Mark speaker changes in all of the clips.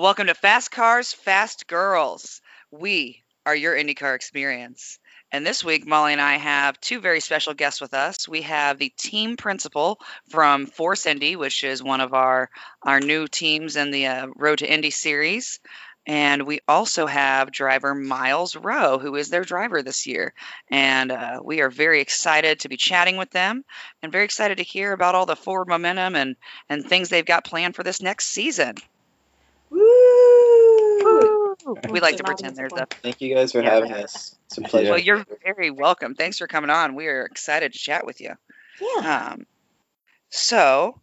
Speaker 1: Welcome to Fast Cars, Fast Girls. We are your IndyCar experience. And this week, Molly and I have two very special guests with us. We have the team principal from Force Indy, which is one of our, our new teams in the uh, Road to Indy series. And we also have driver Myles Rowe, who is their driver this year. And uh, we are very excited to be chatting with them and very excited to hear about all the forward momentum and, and things they've got planned for this next season.
Speaker 2: Woo!
Speaker 1: We like to pretend there's a.
Speaker 3: Thank you guys for
Speaker 1: Yeah.
Speaker 3: having us. It's a pleasure.
Speaker 1: Well, you're very welcome. Thanks for coming on. We are excited to chat with you.
Speaker 2: Yeah.
Speaker 1: Um, so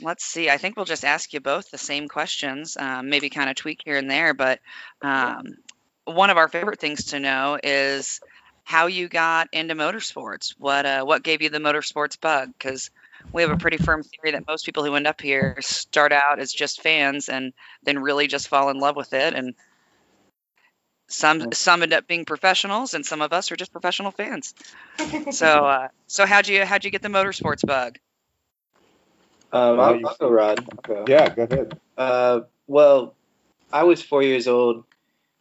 Speaker 1: let's see. I think we'll just ask you both the same questions, um, maybe kind of tweak here and there. But um, one of our favorite things to know is how you got into motorsports. What uh, what gave you the motorsports bug? Because we have a pretty firm theory that most people who end up here start out as just fans and then really just fall in love with it. And some some end up being professionals, and some of us are just professional fans. So uh, so how'd you how'd you get the motorsports bug?
Speaker 3: um,
Speaker 4: Well,
Speaker 3: I'll, I'll go, Rod. I'll go.
Speaker 4: Yeah, go ahead.
Speaker 3: Uh, well, I was four years old,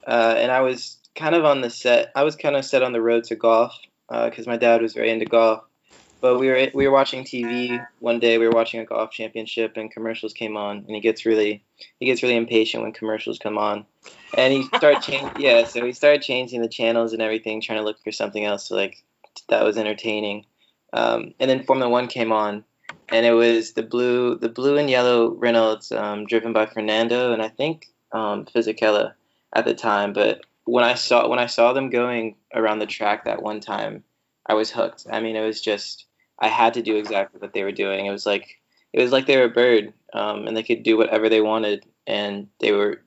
Speaker 3: uh, and I was kind of on the set. I was kind of set on the road to golf because my dad was very into golf. But we were we were watching TV one day. We were watching a golf championship, and commercials came on, and he gets really he gets really impatient when commercials come on, and he started changing. Yeah, so he started changing the channels and everything, trying to look for something else like that was entertaining. Um, and then Formula One came on, and it was the blue the blue and yellow Renaults um, driven by Fernando and I think um, Fisichella at the time. But when I saw when I saw them going around the track that one time, I was hooked. I mean, it was just I had to do exactly what they were doing. It was like it was like they were a bird, um, and they could do whatever they wanted, and they were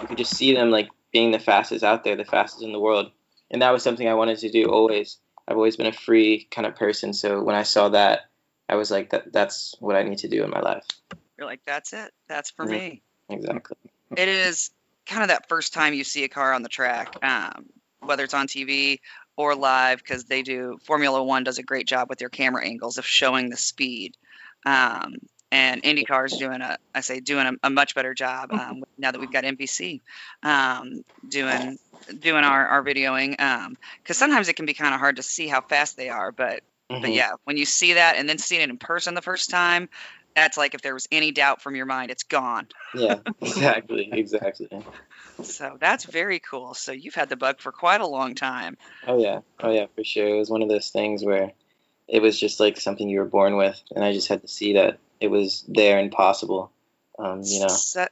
Speaker 3: you could just see them like being the fastest out there, the fastest in the world, and that was something I wanted to do always. I've always been a free kind of person, so when I saw that, I was like, that that's what I need to do in my life.
Speaker 1: You're like, that's it. That's for me.
Speaker 3: Exactly.
Speaker 1: It is kind of that first time you see a car on the track, um, whether it's on TV or live, because they do Formula One does a great job with their camera angles of showing the speed. Um, and IndyCar is doing a, I say, doing a, a much better job um, now that we've got NBC um, doing doing our, our videoing. Because sometimes it can be kind of hard to see how fast they are, but but
Speaker 3: Mhm.
Speaker 1: yeah, when you see that and then seeing it in person the first time, that's like if there was any doubt from your mind, it's gone.
Speaker 3: Yeah. Exactly. Exactly.
Speaker 1: So that's very cool. So you've had the bug for quite a long time.
Speaker 3: Oh yeah. Oh yeah. For sure. It was one of those things where it was just like something you were born with, and I just had to see that it was there and possible. Um, you know.
Speaker 1: Said,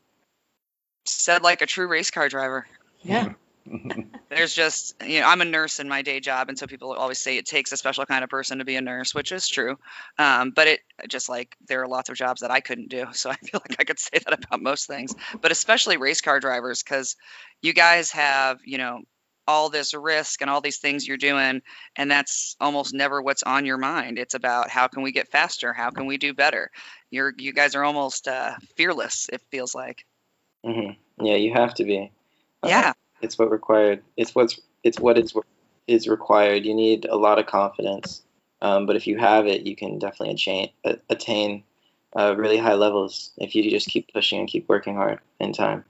Speaker 1: said like a true race car driver.
Speaker 2: Yeah.
Speaker 1: There's just, you know, I'm a nurse in my day job, and so people always say it takes a special kind of person to be a nurse, which is true. Um, but it just like there are lots of jobs that I couldn't do, so I feel like I could say that about most things, but especially race car drivers, because you guys have, you know, all this risk and all these things you're doing, and that's almost never what's on your mind. It's about how can we get faster, how can we do better. You're you guys are almost uh, fearless. It feels like.
Speaker 3: hmm Yeah. You have to be. Uh,
Speaker 1: Yeah.
Speaker 3: It's what required. It's what's. It's what is is required. You need a lot of confidence. Um, but if you have it, you can definitely attain attain uh, really high levels if you just keep pushing and keep working hard in time.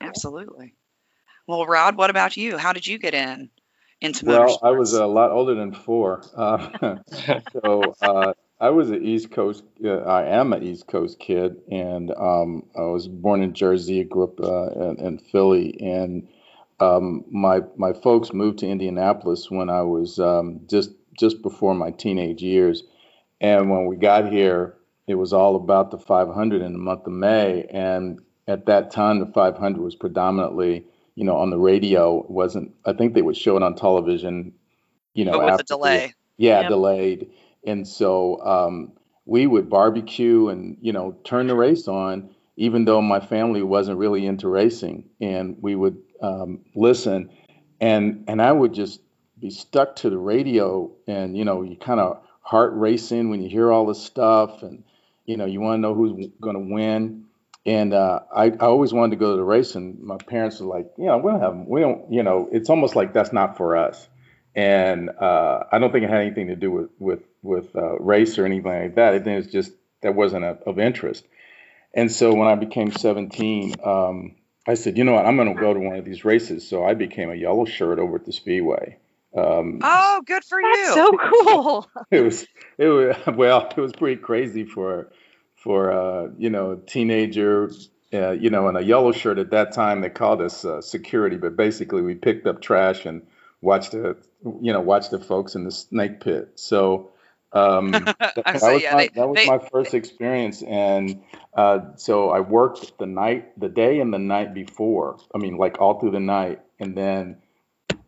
Speaker 1: Absolutely. Well, Rod, what about you? How did you get in into
Speaker 4: well, I was a lot older than four. Uh, so uh, I was an East Coast. Uh, I am an East Coast kid, and um, I was born in Jersey. Grew up uh, in, in Philly, and um, my my folks moved to Indianapolis when I was um, just just before my teenage years. And when we got here, it was all about the 500 in the month of May. And at that time, the 500 was predominantly, you know, on the radio. It wasn't I think they would show it on television, you know,
Speaker 1: but with a
Speaker 4: after the-
Speaker 1: delay.
Speaker 4: yeah,
Speaker 2: Yep.
Speaker 4: delayed. And so um, we would barbecue and, you know, turn the race on, even though my family wasn't really into racing. And we would um, listen. And, and I would just be stuck to the radio. And, you know, you kind of heart racing when you hear all this stuff. And, you know, you want to know who's going to win. And uh, I, I always wanted to go to the race. And my parents were like, you know, we don't have, we don't, you know, it's almost like that's not for us and uh, I don't think it had anything to do with with with uh, race or anything like that. I think it's just that wasn't a, of interest. And so when I became 17, um, I said, you know what, I'm going to go to one of these races. So I became a yellow shirt over at the Speedway. Um,
Speaker 1: Oh, good for
Speaker 2: That's
Speaker 1: you.
Speaker 2: so cool.
Speaker 4: it was it was well it was pretty crazy for for uh you know a teenager uh, you know in a yellow shirt at that time they called us uh, security but basically we picked up trash and watched the you know watched the folks in the snake pit so um that, was,
Speaker 1: yeah,
Speaker 4: my,
Speaker 1: they-
Speaker 4: that was
Speaker 1: they-
Speaker 4: my first experience and uh so i worked the night the day and the night before i mean like all through the night and then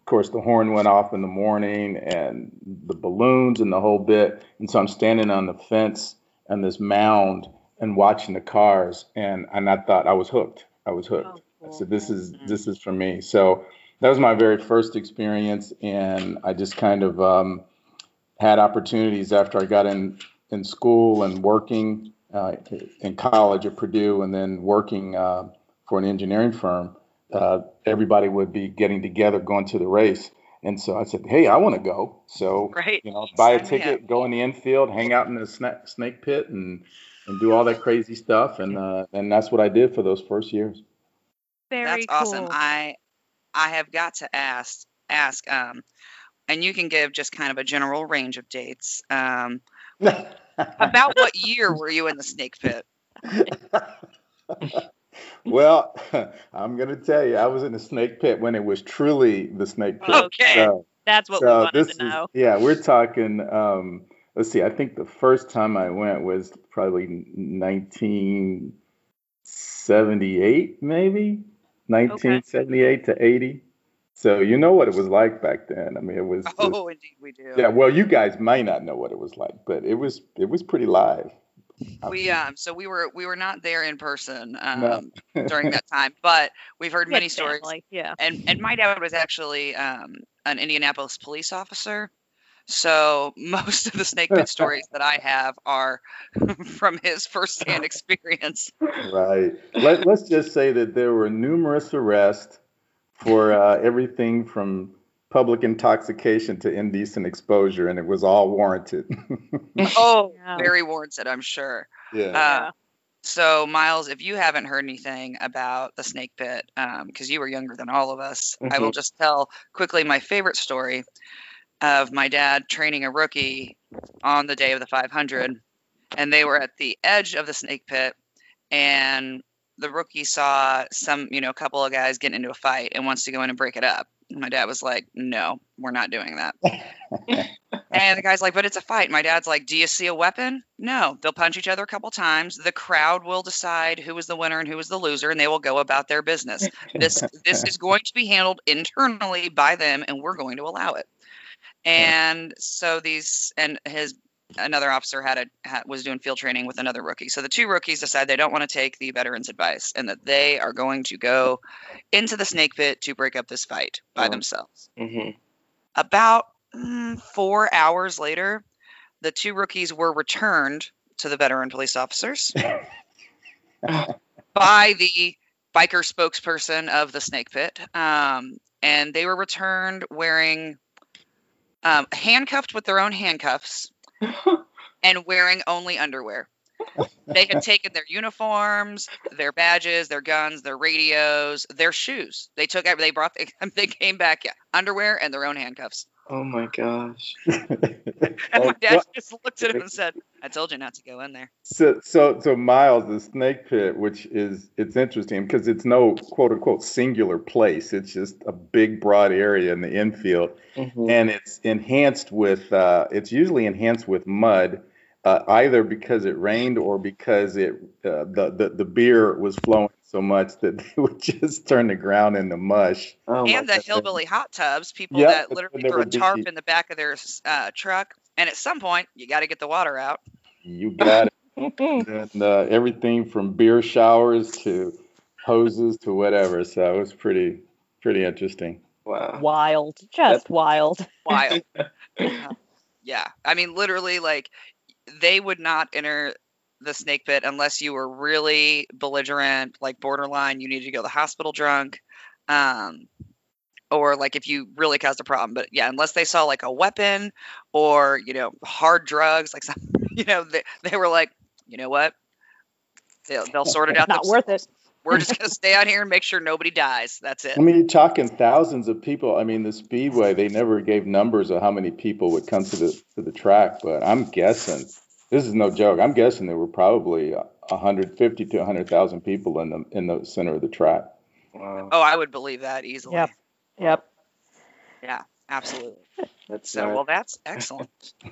Speaker 4: of course, the horn went off in the morning and the balloons and the whole bit. And so I'm standing on the fence and this mound and watching the cars. And, and I thought I was hooked. I was hooked. I said, this is, this is for me. So that was my very first experience. And I just kind of um, had opportunities after I got in, in school and working uh, in college at Purdue and then working uh, for an engineering firm uh, everybody would be getting together, going to the race. And so I said, "Hey, I want to go." So
Speaker 1: Right.
Speaker 4: you know, buy a ticket, go in the infield, hang out in the sna- snake pit, and and do all that crazy stuff. And uh, and that's what I did for those first years.
Speaker 2: Very
Speaker 1: That's
Speaker 2: cool.
Speaker 1: awesome. I I have got to ask ask um and you can give just kind of a general range of dates. Um about what year were you in the snake pit?
Speaker 4: well, I'm gonna tell you, I was in the snake pit when it was truly the snake pit.
Speaker 1: Okay.
Speaker 4: So-
Speaker 2: That's what we
Speaker 4: So
Speaker 2: wanted
Speaker 4: this
Speaker 2: to
Speaker 4: is
Speaker 2: know.
Speaker 4: yeah, we're talking. Um, let's see. I think the first time I went was probably 1978, maybe 1978 to 80. So you know what it was like back then. I mean, it was. just-
Speaker 1: Oh, indeed we do.
Speaker 4: yeah. Well, you guys may not know what it was like, but it was it was pretty live.
Speaker 1: We um so we were we were not there in person um
Speaker 4: No.
Speaker 1: during that time, but we've heard many stories.
Speaker 2: family, Yeah.
Speaker 1: And and my dad was actually um an Indianapolis police officer. So most of the snake pit stories that I have are from his firsthand experience.
Speaker 4: Right. Let, let's just say that there were numerous arrests for uh, everything from public intoxication to indecent exposure, and it was all warranted.
Speaker 1: Oh,
Speaker 2: Yeah.
Speaker 1: very warranted, I'm sure.
Speaker 4: yeah.
Speaker 1: Uh, so, Myles, if you haven't heard anything about the snake pit, because you were younger than all of us, I will just tell quickly my favorite story of my dad training a rookie on the day of the 500. And they were at the edge of the snake pit, and the rookie saw some, you know, a couple of guys getting into a fight and wants to go in and break it up. And my dad was like, no, we're not doing that. And the guy's like, but it's a fight. My dad's like, do you see a weapon? No. They'll punch each other a couple times. The crowd will decide who was the winner and who was the loser, and they will go about their business. This this is going to be handled internally by them, and we're going to allow it. And so these and his another officer had a had, was doing field training with another rookie. So the two rookies decide they don't want to take the veterans' advice and that they are going to go into the snake pit to break up this fight by
Speaker 3: Oh.
Speaker 1: themselves.
Speaker 3: hmm
Speaker 1: About mm, four hours later, the two rookies were returned to the veteran police officers by the biker spokesperson of the snake pit. Um, and they were returned wearing um, handcuffed with their own handcuffs and wearing only underwear. They had taken their uniforms, their badges, their guns, their radios, their shoes. They took they brought they came back yeah, underwear and their own handcuffs.
Speaker 3: Oh my gosh.
Speaker 1: And
Speaker 4: Oh,
Speaker 1: my dad just looked at him and said, "I told you not to go in there."
Speaker 4: So, so, so Myles, the snake pit, which is it's interesting because it's no quote unquote singular place. It's just a big, broad area in the infield,
Speaker 3: Mhm.
Speaker 4: and it's enhanced with. Uh, it's usually enhanced with mud, uh, either because it rained or because it uh, the, the the beer was flowing so much that they would just turn the ground into mush.
Speaker 3: Oh
Speaker 1: and the
Speaker 3: goodness.
Speaker 1: hillbilly hot tubs, people
Speaker 4: Yep,
Speaker 1: that literally
Speaker 4: there
Speaker 1: throw a
Speaker 4: would be-
Speaker 1: tarp in the back of their uh, truck, and at some point you got to get the water out.
Speaker 4: You got it. and uh, everything from beer showers to hoses to whatever. So it was pretty pretty interesting.
Speaker 3: Wow.
Speaker 2: Wild. Just wild.
Speaker 1: Wild. Uh, yeah, I mean, literally, like they would not enter the snake pit unless you were really belligerent, like borderline. You needed to go to the hospital drunk. Um, or like if you really caused a problem but yeah unless they saw like a weapon or you know hard drugs like some you know they, they were like you know what They'll, they'll sort it out.
Speaker 2: Not worth it.
Speaker 1: We're just gonna stay out here and make sure nobody dies. That's it.
Speaker 4: I mean, you're talking thousands of people. I mean, the Speedway, they never gave numbers of how many people would come to the to the track, but I'm guessing this is no joke. I'm guessing there were probably 150 to 100,000 people in the in the center of the track.
Speaker 3: Wow.
Speaker 1: Oh, I would believe that easily.
Speaker 2: Yep. Yep.
Speaker 1: Yeah, absolutely.
Speaker 3: That's
Speaker 1: So
Speaker 3: smart.
Speaker 1: well, that's excellent.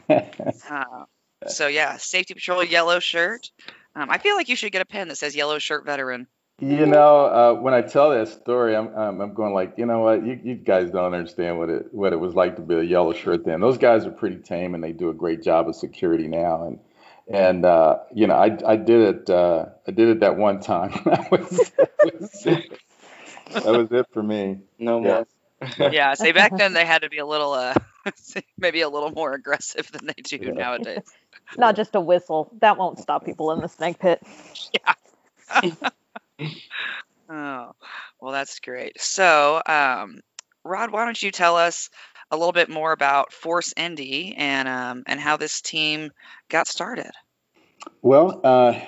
Speaker 1: Uh, so yeah, safety patrol yellow shirt. Um, I feel like you should get a pen that says yellow shirt veteran.
Speaker 4: You know, uh, when I tell that story, I'm, I'm I'm going like, you know what, you, you guys don't understand what it what it was like to be a yellow shirt then. Those guys are pretty tame and they do a great job of security now. And and uh, you know, I I did it uh, I did it that one time. that, was, that, was it. that was it for me.
Speaker 3: no
Speaker 4: Yeah.
Speaker 3: more.
Speaker 1: Yeah, say back then they had to be a little uh maybe a little more aggressive than they do
Speaker 4: Yeah.
Speaker 1: nowadays.
Speaker 2: Not just a whistle. That won't stop people in the snake pit. Yeah.
Speaker 1: oh, well, that's great. So, um, Rod, why don't you tell us a little bit more about Force Indy and um, and how this team got started?
Speaker 4: Well, uh,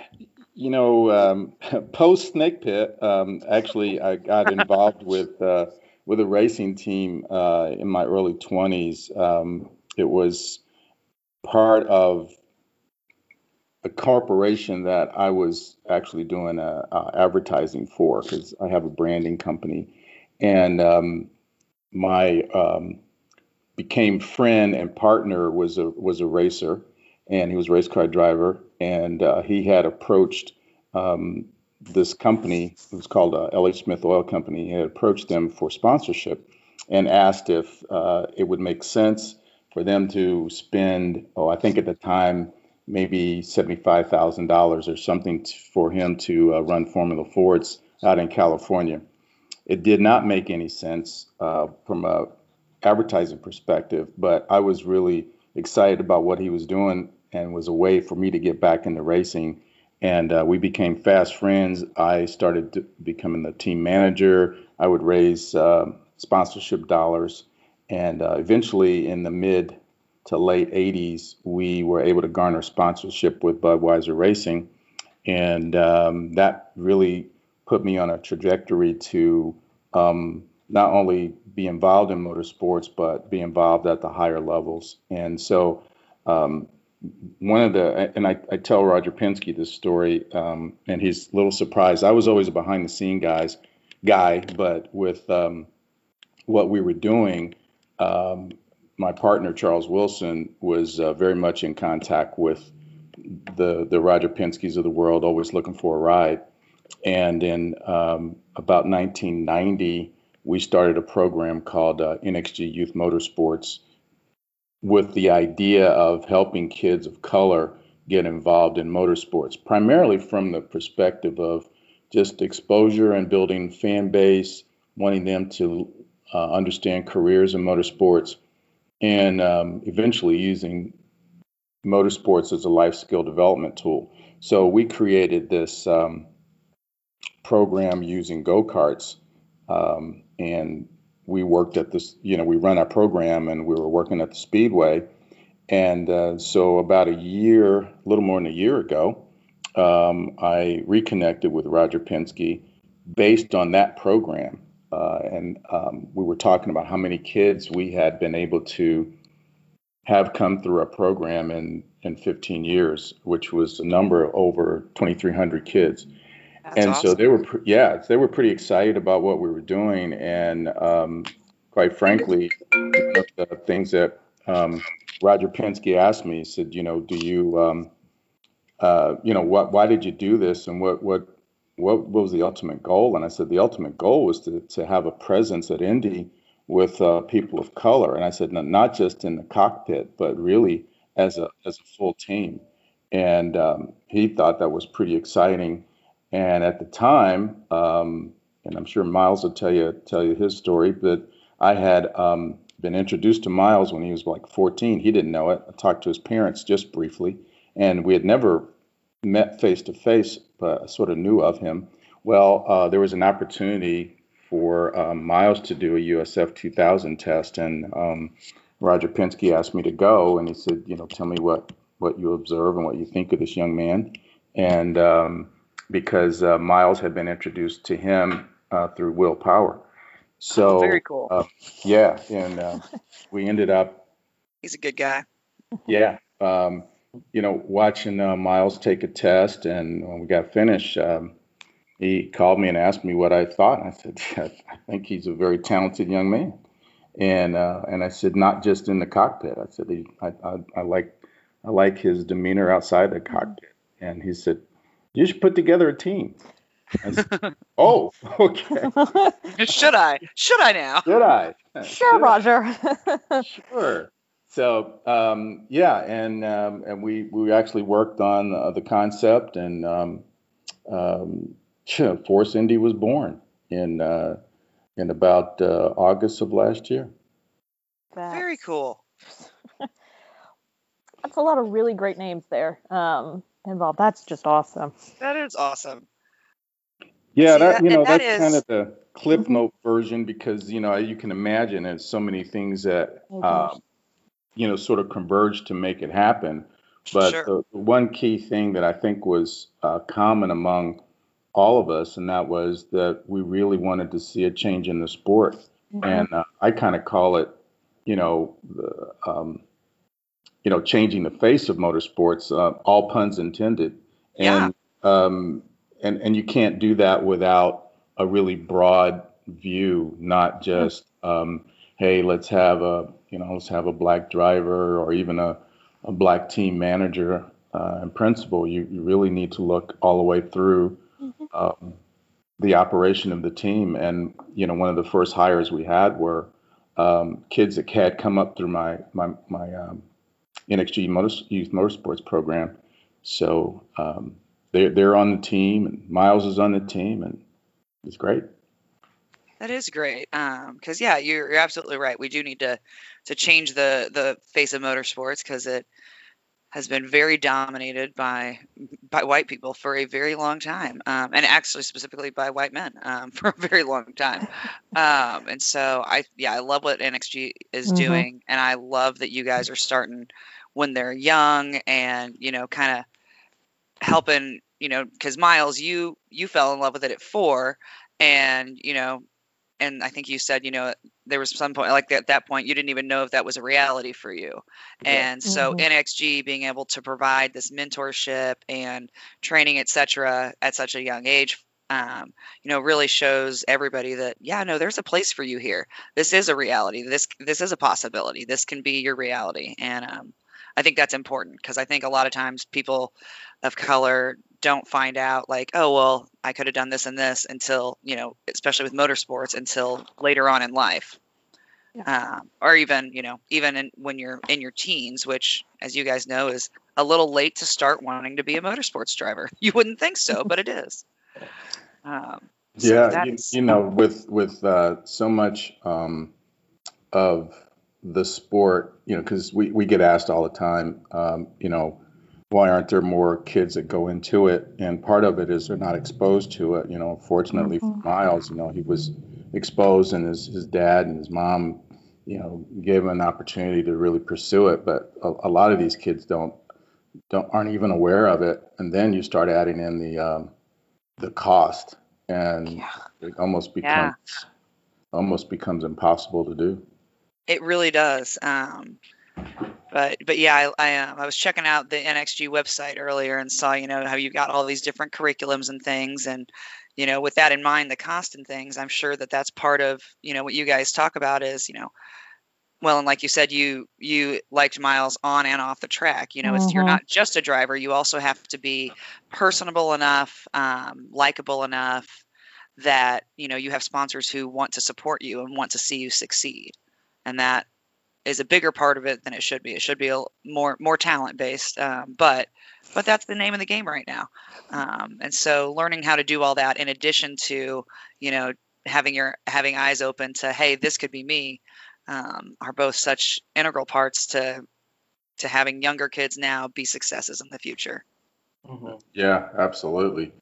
Speaker 4: you know, um, post Snake Pit, um, actually, I got involved with uh, with a racing team uh, in my early twenties. Um, it was part of a corporation that I was actually doing uh uh advertising for because I have a branding company, and um, my um, became friend and partner was a was a racer, and he was a race car driver, and uh, he had approached um, this company. It was called uh, L.H. Smith Oil Company. He had approached them for sponsorship, and asked if uh, it would make sense for them to spend. Oh, I think at the time maybe seventy-five thousand dollars or something t- for him to uh, run Formula Fords out in California. It did not make any sense uh, from a advertising perspective, but I was really excited about what he was doing and was a way for me to get back into racing. And uh, we became fast friends. I started becoming the team manager. I would raise uh, sponsorship dollars, and uh, eventually, in the mid to late 80s, we were able to garner sponsorship with Budweiser Racing. And um, that really put me on a trajectory to um, not only be involved in motorsports, but be involved at the higher levels. And so, um, one of the, and I, I tell Roger Penske this story, um, and he's a little surprised. I was always a behind the scene guys guy, but with um, what we were doing, um, my partner Charles Wilson was uh, very much in contact with the the Roger Penske's of the world, always looking for a ride. And in um, about 1990, we started a program called uh, NXG Youth Motorsports, with the idea of helping kids of color get involved in motorsports, primarily from the perspective of just exposure and building fan base, wanting them to uh, understand careers in motorsports, and um, eventually using motorsports as a life skill development tool. So we created this um, program using go karts, um, and we worked at this. You know, we run our program, and we were working at the speedway. And uh, so, about a year, a little more than a year ago, um, I reconnected with Roger Penske based on that program. Uh, and um, we were talking about how many kids we had been able to have come through our program in, in 15 years, which was a number over 2,300 kids.
Speaker 1: That's
Speaker 4: and so they were, pr- yeah, they were pretty excited about what we were doing. And um, quite frankly, the things that um, Roger Penske asked me, he said, you know, do you, um, uh, you know, what, why did you do this? And what, what, what, what was the ultimate goal? And I said, the ultimate goal was to, to have a presence at Indy with uh, people of color. And I said, "No, not just in the cockpit, but really as a, as a full team. And um, he thought that was pretty exciting. And at the time, um, and I'm sure Myles will tell you tell you his story, but I had um, been introduced to Myles when he was like 14. He didn't know it. I talked to his parents just briefly, and we had never met face to face, but I sort of knew of him. Well, uh, there was an opportunity for um, Myles to do a USF 2000 test, and um, Roger Penske asked me to go, and he said, you know, tell me what what you observe and what you think of this young man. And um, because uh, Myles had been introduced to him uh, through Will Power. So
Speaker 1: Oh, very cool.
Speaker 4: uh, yeah, and uh, we ended up
Speaker 1: He's a good guy.
Speaker 4: yeah, um, you know, watching uh, Myles take a test, and when we got finished, um, he called me and asked me what I thought. I said, yeah, I think he's a very talented young man. And uh, and I said, not just in the cockpit. I said, he, I, I, I like I like his demeanor outside the cockpit. And he said, you should put together a team. I said, oh, okay.
Speaker 1: Should I? Should I now?
Speaker 4: Should I?
Speaker 2: sure,
Speaker 4: Should I?
Speaker 2: Roger.
Speaker 4: Sure. So um, yeah, and um, and we we actually worked on uh, the concept, and um, um, Force Indy was born in uh, in about uh, August of last year.
Speaker 1: Very cool.
Speaker 2: That's a lot of really great names there um, involved. That's just awesome.
Speaker 1: That is awesome.
Speaker 4: Yeah,
Speaker 1: See,
Speaker 4: that,
Speaker 1: that-
Speaker 4: you know
Speaker 1: and that
Speaker 4: that's kind of the clip
Speaker 2: Mhm.
Speaker 4: note version because you know you can imagine there's so many things that
Speaker 2: Oh,
Speaker 4: um, you know sort of converge to make it happen. But
Speaker 1: Sure.
Speaker 4: the, the one key thing that I think was uh, common among all of us, and that was that we really wanted to see a change in the sport.
Speaker 2: Mhm.
Speaker 4: And uh, I kind of call it, you know, the, um, you know, changing the face of motorsports. Uh, all puns intended.
Speaker 1: Yeah.
Speaker 4: And um, and and you can't do that without a really broad view, not just um, hey, let's have a you know, let's have a black driver or even a, a black team manager uh, and principal. You you really need to look all the way through
Speaker 2: Mhm.
Speaker 4: um, the operation of the team. And you know, one of the first hires we had were um, kids that had come up through my my my um, NXG Motor, Youth Motorsports program. So um, they're they're on the team, and Myles is on the team, and it's great.
Speaker 1: That is great. Um, because yeah, you're, you're absolutely right. We do need to to change the the face of motorsports because it has been very dominated by by white people for a very long time, um, and actually specifically by white men um, for a very long time. Um, and so I yeah, I love what NXG is
Speaker 2: Mhm.
Speaker 1: doing, and I love that you guys are starting when they're young and you know kind of helping you know because Myles, you you fell in love with it at four, and you know and I think you said, you know, there was some point like at that point you didn't even know if that was a reality for you.
Speaker 3: Yeah.
Speaker 1: And so
Speaker 2: Mhm.
Speaker 1: NXG being able to provide this mentorship and training, et cetera, at such a young age, um, you know, really shows everybody that yeah, no, there's a place for you here. This is a reality. This this is a possibility. This can be your reality. And um, I think that's important because I think a lot of times people of color don't find out like, oh well, I could have done this and this until you know, especially with motorsports, until later on in life, um, or even you know, even in, when you're in your teens, which, as you guys know, is a little late to start wanting to be a motorsports driver. You wouldn't think so, but it is. Um, so
Speaker 4: yeah, you, you know, with with uh, so much um, of the sport, you know, because we we get asked all the time, um, you know, why aren't there more kids that go into it? And part of it is they're not exposed to it. You know, fortunately for
Speaker 2: Mhm.
Speaker 4: Myles, you know, he was exposed, and his his dad and his mom, you know, gave him an opportunity to really pursue it. But a, a lot of these kids don't don't aren't even aware of it, and then you start adding in the um, the cost, and
Speaker 2: Yeah.
Speaker 4: it almost
Speaker 1: Yeah.
Speaker 4: becomes almost becomes impossible to do.
Speaker 1: It really does. Um, but but yeah, I I, um, I was checking out the NXG website earlier and saw you know how you got all these different curriculums and things, and you know with that in mind, the cost and things. I'm sure that that's part of you know what you guys talk about is you know. Well, and like you said, you you liked Myles on and off the track. You know, it's, you're not just a driver. You also have to be personable enough, um, likable enough that you know you have sponsors who want to support you and want to see you succeed, and that is a bigger part of it than it should be. It should be a more more talent based, um, but but that's the name of the game right now. Um, and so learning how to do all that in addition to you know having your having eyes open to hey this could be me um, are both such integral parts to to having younger kids now be successes in the future.
Speaker 3: Mhm.
Speaker 4: Yeah, absolutely.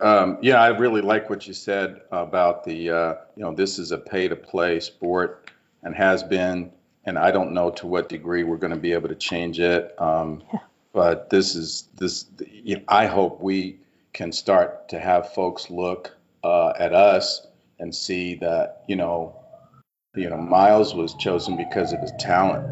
Speaker 4: Um, yeah, I really like what you said about the, uh, you know, this is a pay to play sport and has been, and I don't know to what degree we're going to be able to change it. Um,
Speaker 2: Yeah.
Speaker 4: but this is this, you know, I hope we can start to have folks look uh, at us and see that you know you know Myles was chosen because of his talent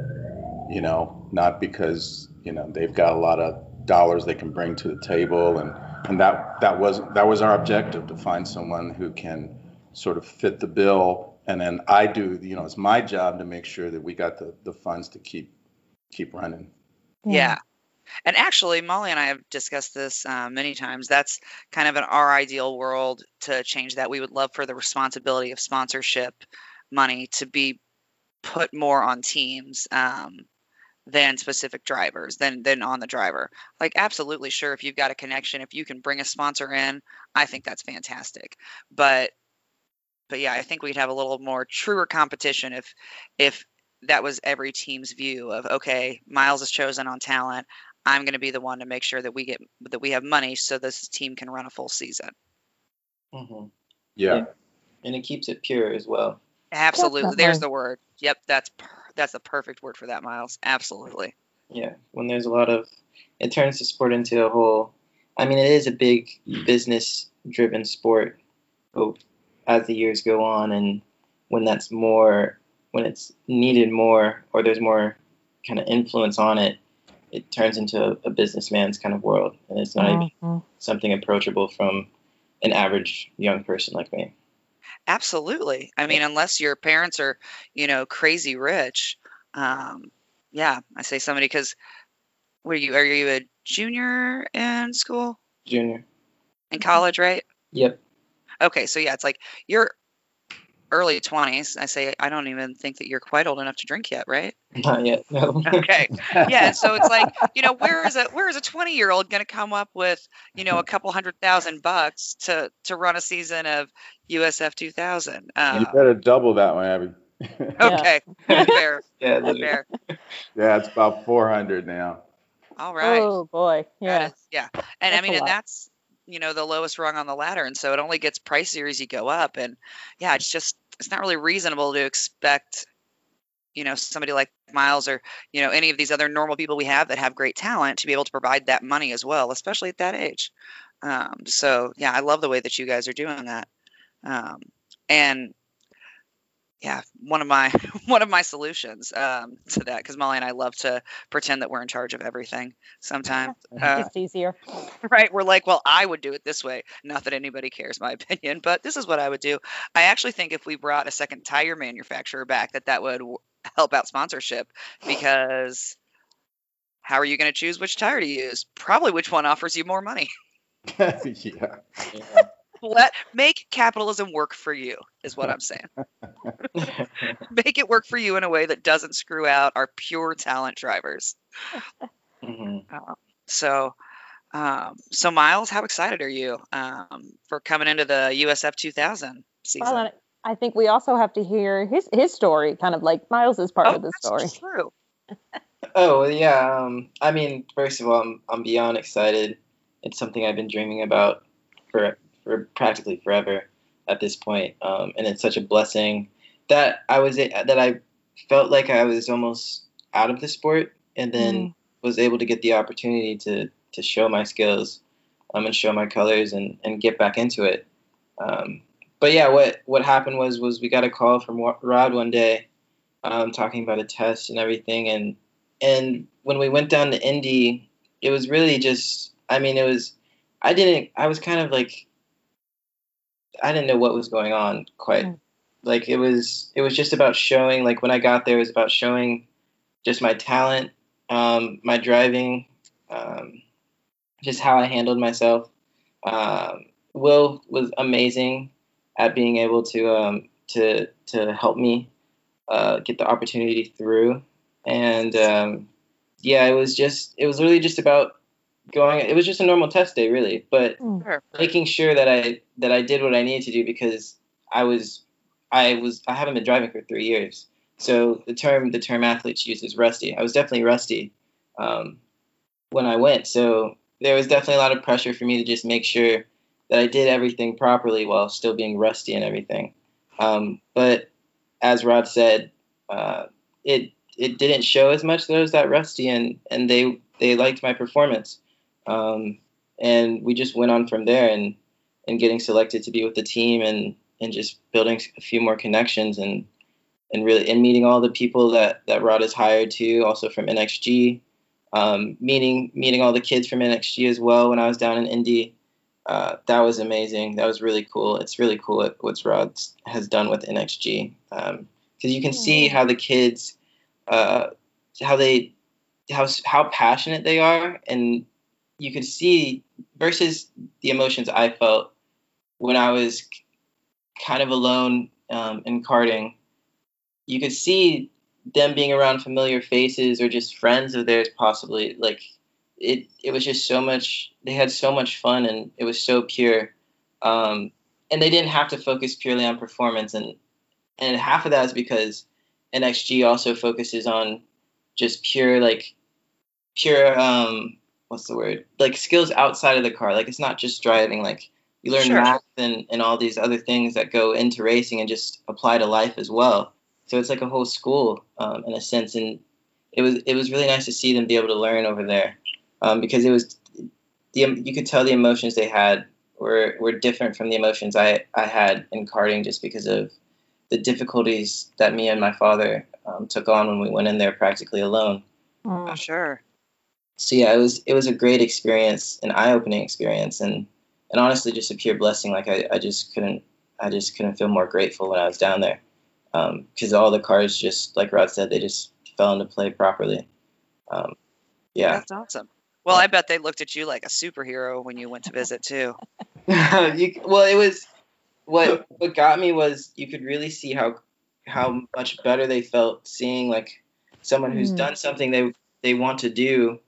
Speaker 4: you know not because you know they've got a lot of dollars they can bring to the table and and that that was that was our objective to find someone who can sort of fit the bill and then I do you know it's my job to make sure that we got the the funds to keep keep running
Speaker 1: yeah. And actually, Molly and I have discussed this uh, many times. That's kind of an our ideal world to change that. We would love for the responsibility of sponsorship money to be put more on teams um, than specific drivers, than than on the driver. Like, absolutely, sure. If you've got a connection, if you can bring a sponsor in, I think that's fantastic. But but yeah, I think we'd have a little more truer competition if if that was every team's view of okay, Myles is chosen on talent. I'm going to be the one to make sure that we get that we have money so this team can run a full season.
Speaker 3: hmm
Speaker 4: yeah
Speaker 3: Yeah. And it keeps it pure as well.
Speaker 1: Absolutely. There's the word. Yep, that's per- that's the perfect word for that, Myles. Absolutely.
Speaker 3: Yeah. When there's a lot of, it turns the sport into a whole. I mean, it is a big business-driven sport, but as the years go on, and when that's more, when it's needed more, or there's more kind of influence on it, it turns into a, a businessman's kind of world, and it's not even
Speaker 2: Mhm.
Speaker 3: something approachable from an average young person like me.
Speaker 1: Absolutely. I mean, unless your parents are, you know, crazy rich. Um, yeah, I say somebody because were you are you a junior in school
Speaker 3: Junior.
Speaker 1: in college, right?
Speaker 3: Yep.
Speaker 1: Okay, so yeah, it's like you're early 20s. I say I don't even think that you're quite old enough to drink yet, right?
Speaker 3: Not yet. No.
Speaker 1: Okay. Yeah, so it's like, you know, where is a where is a 20-year-old going to come up with, you know, a couple hundred thousand bucks to to run a season of USF 2000?
Speaker 4: you
Speaker 1: Uh,
Speaker 4: better double that one abby
Speaker 1: okay. Fair.
Speaker 3: yeah.
Speaker 1: Fair.
Speaker 4: yeah it's about 400 now
Speaker 1: All right.
Speaker 2: Oh boy.
Speaker 1: That
Speaker 2: Yeah.
Speaker 1: yeah. And I
Speaker 2: That's a
Speaker 1: mean, and that's you know the lowest rung on the ladder, and so it only gets pricier as you go up. And yeah, it's just it's not really reasonable to expect you know somebody like Myles or you know any of these other normal people we have that have great talent to be able to provide that money as well, especially at that age. Um, so yeah, I love the way that you guys are doing that. Um, and yeah, one of my one of my solutions um, to that because Molly and I love to pretend that we're in charge of everything. Sometimes, uh,
Speaker 2: it's easier.
Speaker 1: right? We're like, well, I would do it this way. Not that anybody cares my opinion, but this is what I would do. I actually think if we brought a second tire manufacturer back, that that would w- help out sponsorship because how are you going to choose which tire to use? Probably which one offers you more money.
Speaker 4: yeah
Speaker 3: Yeah.
Speaker 1: Let make capitalism work for you is what I'm saying. make it work for you in a way that doesn't screw out our pure talent drivers.
Speaker 3: Mhm.
Speaker 1: So, um, so Myles, how excited are you um, for coming into the USF 2000 season?
Speaker 2: Well, I think we also have to hear his his story, kind of like Myles is part
Speaker 1: oh,
Speaker 2: of the story.
Speaker 1: true.
Speaker 3: Oh yeah. Um, I mean, first of all, I'm I'm beyond excited. It's something I've been dreaming about for for practically forever at this point, um, and it's such a blessing that I was that I felt like I was almost out of the sport, and then was able to get the opportunity to to show my skills, um, and show my colors, and and get back into it. Um, but yeah, what what happened was was we got a call from Rod one day, um, talking about a test and everything, and and when we went down to Indy, it was really just I mean it was I didn't I was kind of like I didn't know what was going on quite.
Speaker 2: Mm.
Speaker 3: Like it was it was just about showing like when I got there it was about showing just my talent, um, my driving, um, just how I handled myself. Um, Will was amazing at being able to um, to to help me uh, get the opportunity through and um, yeah, it was just it was really just about going. It was just a normal test day, really, but
Speaker 1: Sure.
Speaker 3: making sure that I that I did what I needed to do because I was I was I haven't been driving for three years, so the term the term athletes use is rusty. I was definitely rusty um, when I went, so there was definitely a lot of pressure for me to just make sure that I did everything properly while still being rusty and everything. Um, but as Rod said, uh, it it didn't show as much that I was that rusty, and and they they liked my performance. Um, and we just went on from there and and getting selected to be with the team and and just building a few more connections and and really and meeting all the people that that Rod has hired too, also from NXG. Um, meeting meeting all the kids from NXG as well when I was down in Indy. Uh, that was amazing. That was really cool. It's really cool what, what Rod has done with NXG because um, you can see how the kids, uh, how they, how how passionate they are, and you could see versus the emotions I felt when I was kind of alone um, in karting. You could see them being around familiar faces or just friends of theirs, possibly. Like it, it was just so much. They had so much fun, and it was so pure. Um, and they didn't have to focus purely on performance, and and half of that is because NXG also focuses on just pure like pure um what's the word like skills outside of the car like it's not just driving like you learn sure. math and, and all these other things that go into racing and just apply to life as well so it's like a whole school um, in a sense and it was it was really nice to see them be able to learn over there um, because it was the you could tell the emotions they had were were different from the emotions I I had in karting just because of the difficulties that me and my father um, took on when we went in there practically alone.
Speaker 1: Oh, sure.
Speaker 3: So yeah, it was it was a great experience, an eye opening experience, and and honestly, just a pure blessing. Like I, I just couldn't I just couldn't feel more grateful when I was down there because um, all the cars just like Rod said, they just fell into play properly. Um, yeah,
Speaker 1: that's awesome. Well, I bet they looked at you like a superhero when you went to visit too.
Speaker 3: you, well, it was what what got me was you could really see how how much better they felt seeing like someone who's mm. done something they they want to do,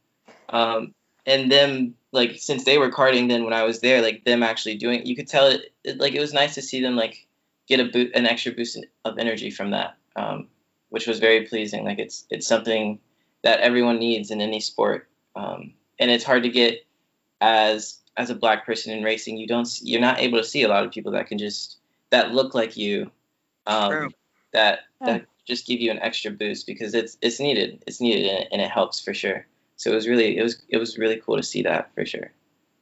Speaker 3: um, and them like since they were karting then when I was there, like them actually doing. You could tell it, it like it was nice to see them like get a boot, an extra boost of energy from that, um, which was very pleasing. Like it's it's something that everyone needs in any sport, um, and it's hard to get as as a black person in racing, you don't you're not able to see a lot of people that can just that look like you, um, that that just give you an extra boost because it's it's needed. It's needed and it, and it helps for sure. So it was really it was it was really cool to see that for sure.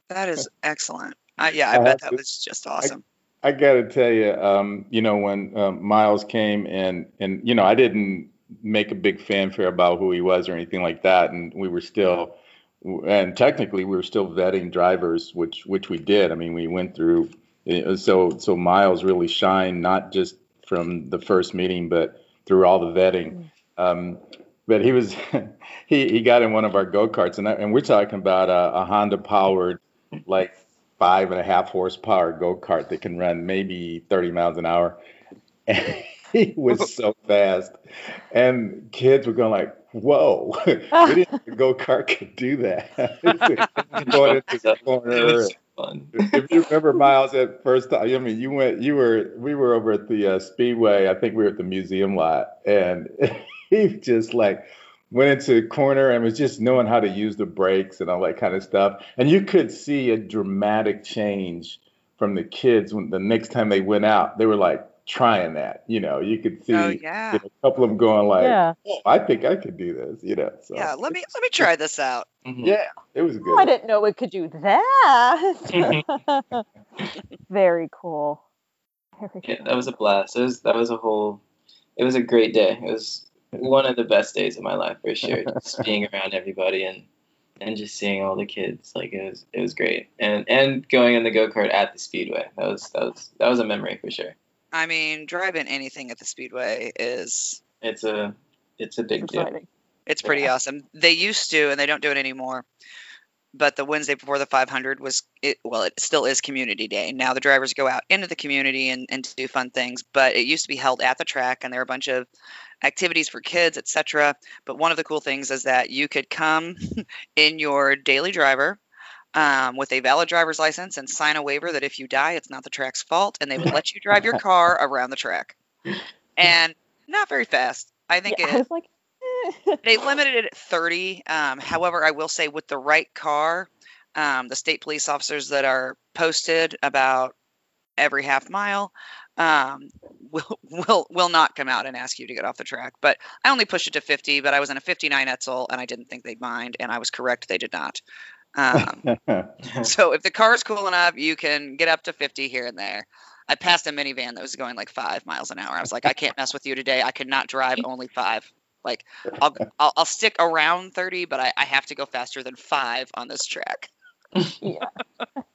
Speaker 1: That is excellent. I, yeah, I, I bet that was just awesome.
Speaker 4: I, I got to tell you, um, you know, when um, Myles came and and you know, I didn't make a big fanfare about who he was or anything like that, and we were still and technically we were still vetting drivers, which which we did. I mean, we went through so so Myles really shined not just from the first meeting, but through all the vetting. Mm-hmm. Um, but he was he he got in one of our go karts, and and we're talking about a, a Honda powered like five and a half horsepower go kart that can run maybe 30 miles an hour. And he was so fast, and kids were going like, whoa, we didn't go kart could do that. going into the corner. If you remember Myles at first time, I mean, you went, you were, we were over at the uh, Speedway. I think we were at the museum lot, and he just like went into the corner and was just knowing how to use the brakes and all that kind of stuff. And you could see a dramatic change from the kids when the next time they went out. They were like, trying that. You know, you could see
Speaker 1: oh, yeah.
Speaker 4: you know, a couple of them going like, yeah. oh, I think I could do this. You know, so.
Speaker 1: yeah. Let me let me try this out.
Speaker 4: Mm-hmm. Yeah, it was good. Oh,
Speaker 2: I didn't know it could do that. Very cool.
Speaker 3: Very yeah, cool. that was a blast. It was that was a whole. It was a great day. It was one of the best days of my life for sure. Just being around everybody and and just seeing all the kids like it was it was great and and going in the go-kart at the speedway that was that was that was a memory for sure
Speaker 1: I mean, driving anything at the speedway is
Speaker 3: it's a it's a big deal.
Speaker 1: It's pretty yeah. awesome. They used to, and they don't do it anymore. But the Wednesday before the 500 was it. Well, it still is Community Day. Now the drivers go out into the community and, and do fun things. But it used to be held at the track, and there were a bunch of activities for kids, etc. But one of the cool things is that you could come in your daily driver um, with a valid driver's license and sign a waiver that if you die, it's not the track's fault, and they would let you drive your car around the track. And not very fast. I think yeah, it, I like, eh. they limited it at 30. Um, however, I will say with the right car, um, the state police officers that are posted about every half mile um, will will will not come out and ask you to get off the track. But I only pushed it to 50. But I was in a 59 Edsel, and I didn't think they'd mind, and I was correct; they did not. Um, so if the car is cool enough, you can get up to 50 here and there. I passed a minivan that was going like five miles an hour. I was like, I can't mess with you today. I could not drive only five. Like, I'll I'll, I'll stick around 30, but I, I have to go faster than five on this track.
Speaker 2: Yeah.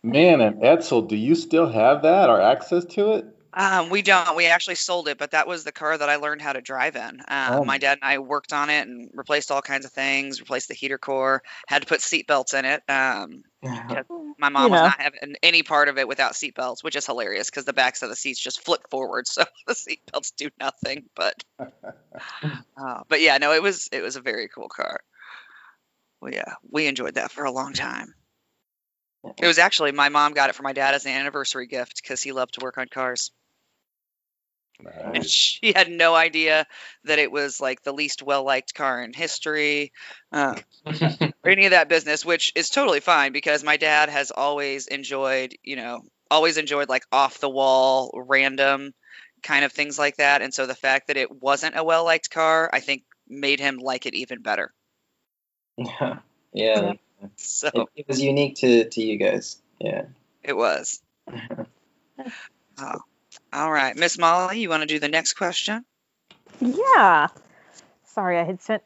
Speaker 4: Man, and Edsel, do you still have that or access to it?
Speaker 1: Um, we don't. We actually sold it, but that was the car that I learned how to drive in. Um,
Speaker 4: Oh.
Speaker 1: My dad and I worked on it and replaced all kinds of things. Replaced the heater core. Had to put seat belts in it. Um, my mom
Speaker 2: You
Speaker 1: was
Speaker 2: know.
Speaker 1: not having any part of it without seat belts, which is hilarious because the backs of the seats just flip forward, so the seat belts do nothing. But, uh, but yeah, no, it was it was a very cool car. Well, yeah, we enjoyed that for a long time. It was actually my mom got it for my dad as an anniversary gift because he loved to work on cars and she had no idea that it was like the least well liked car in history uh, or any of that business which is totally fine because my dad has always enjoyed you know always enjoyed like off the wall random kind of things like that and so the fact that it wasn't a well liked car i think made him like it even better
Speaker 3: yeah, yeah.
Speaker 1: so
Speaker 3: It, it was unique to to you guys. Yeah.
Speaker 1: it was oh. All right miss molly you want to do the next question
Speaker 2: Yeah. Sorry, I had sent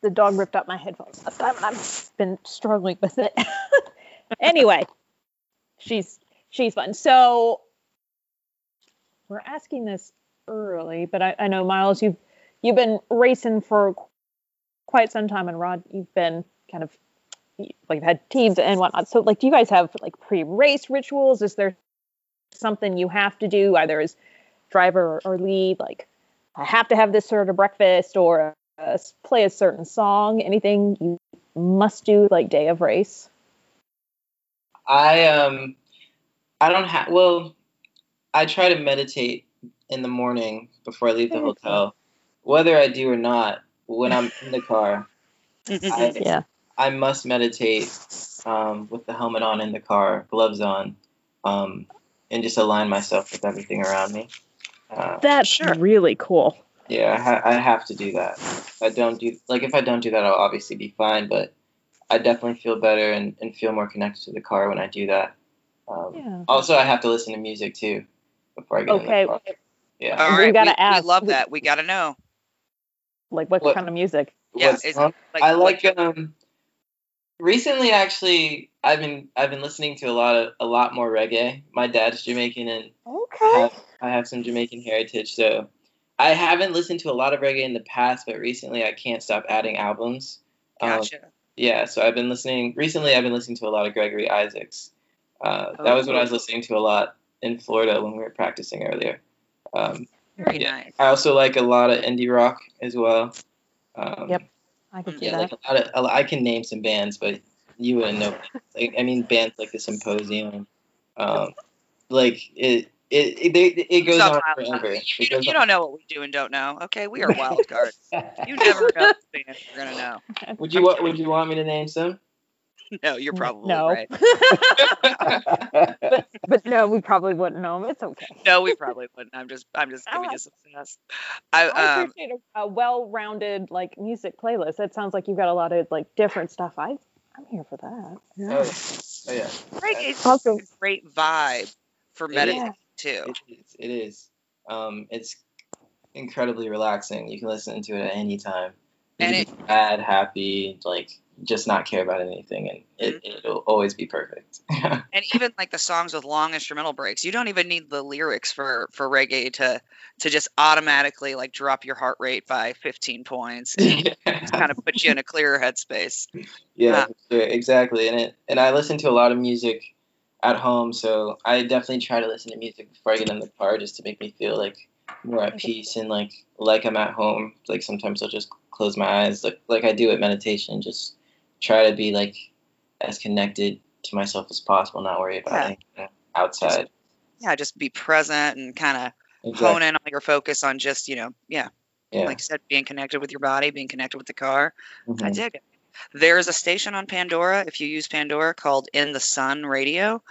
Speaker 2: the dog ripped up my headphones last time and I've been struggling with it. anyway, she's she's fun. So we're asking this early, but I, I know Myles, you've you've been racing for quite some time, and Rod, you've been kind of like you've had teams and whatnot. So like, do you guys have like pre-race rituals? Is there something you have to do either as driver or lead, like? I have to have this sort of breakfast or uh, play a certain song. Anything you must do like day of race?
Speaker 3: I um I don't have well I try to meditate in the morning before I leave the hotel. Whether I do or not, when I'm in the car, I,
Speaker 2: Yeah.
Speaker 3: I must meditate um, with the helmet on in the car, gloves on, um, and just align myself with everything around me. Uh,
Speaker 2: That's
Speaker 1: Sure.
Speaker 2: really cool.
Speaker 3: yeah, I, ha- I have to do that. If I don't do like if I don't do that, I'll obviously be fine. But I definitely feel better and, and feel more connected to the car when I do that. Um,
Speaker 2: Yeah.
Speaker 3: Also, I have to listen to music too before I get
Speaker 2: Okay.
Speaker 3: in the car. Yeah.
Speaker 1: all
Speaker 2: We gotta
Speaker 1: we,
Speaker 2: ask.
Speaker 1: we love that we gotta know
Speaker 2: Like what,
Speaker 3: What-
Speaker 2: kind of music?
Speaker 1: Yeah,
Speaker 3: What
Speaker 1: it's- like,
Speaker 3: I
Speaker 1: what-
Speaker 3: like um. Recently, actually, I've been I've been listening to a lot of a lot more reggae. My dad's Jamaican, and I have, I have some Jamaican heritage, so I haven't listened to a lot of reggae in the past, but recently I can't stop adding albums. Um,
Speaker 1: gotcha
Speaker 3: yeah, so I've been listening. Recently, I've been listening to a lot of Gregory Isaacs. Uh, that was what I was listening to a lot in Florida when we were practicing earlier. Um,
Speaker 1: very
Speaker 3: yeah.
Speaker 1: nice
Speaker 3: I also like a lot of indie rock as well. Um,
Speaker 2: Yep. I can see
Speaker 3: Yeah,
Speaker 2: that.
Speaker 3: like a lot of, a I can name some bands, but you wouldn't know. Like, I mean, bands like the Symposium, um, like it. It it, they, it goes
Speaker 1: Stop
Speaker 3: on forever.
Speaker 1: You, you you
Speaker 3: on-
Speaker 1: don't know what we do and don't know. Okay, we are wild cards. You never know the band you're gonna know.
Speaker 3: Would you want Would you want me to name some?
Speaker 1: No, you're probably
Speaker 2: no.
Speaker 1: right.
Speaker 2: but, but no, we probably wouldn't know 'em. It's okay.
Speaker 1: No, we probably wouldn't. I'm just I'm just giving you some sass. I
Speaker 2: I
Speaker 1: um
Speaker 2: appreciate a, a well-rounded like music playlist. That sounds like you've got a lot of like different stuff. I I'm here for that. Yeah.
Speaker 3: Oh, oh yeah,
Speaker 1: reggae's
Speaker 2: Also-
Speaker 1: a great vibe for
Speaker 3: It is.
Speaker 1: meditating too.
Speaker 3: it is. It is. Um, it's incredibly relaxing. You can listen to it at any time.
Speaker 1: And
Speaker 3: be sad, happy, like just not care about anything, and it,
Speaker 1: Mm-hmm.
Speaker 3: it'll always be perfect.
Speaker 1: And even like the songs with long instrumental breaks, you don't even need the lyrics for for reggae to to just automatically like drop your heart rate by 15 points and kind of put you in a clearer headspace.
Speaker 3: Yeah,
Speaker 1: Ah.
Speaker 3: sure, exactly. And it and I listen to a lot of music at home, so I definitely try to listen to music before I get in the car just to make me feel like more at peace and like like I'm at home. Like sometimes I'll just close my eyes like like I do at meditation, just try to be like as connected to myself as possible, not worry about
Speaker 1: Yeah.
Speaker 3: anything outside.
Speaker 1: Yeah, just be present and kind of
Speaker 3: Exactly.
Speaker 1: hone in all your focus on just, you know, yeah,
Speaker 3: Yeah.
Speaker 1: like you said, being connected with your body, being connected with the car. I
Speaker 3: Mhm.
Speaker 1: dig it. There's a station on Pandora, if you use Pandora, called In the Sun Radio,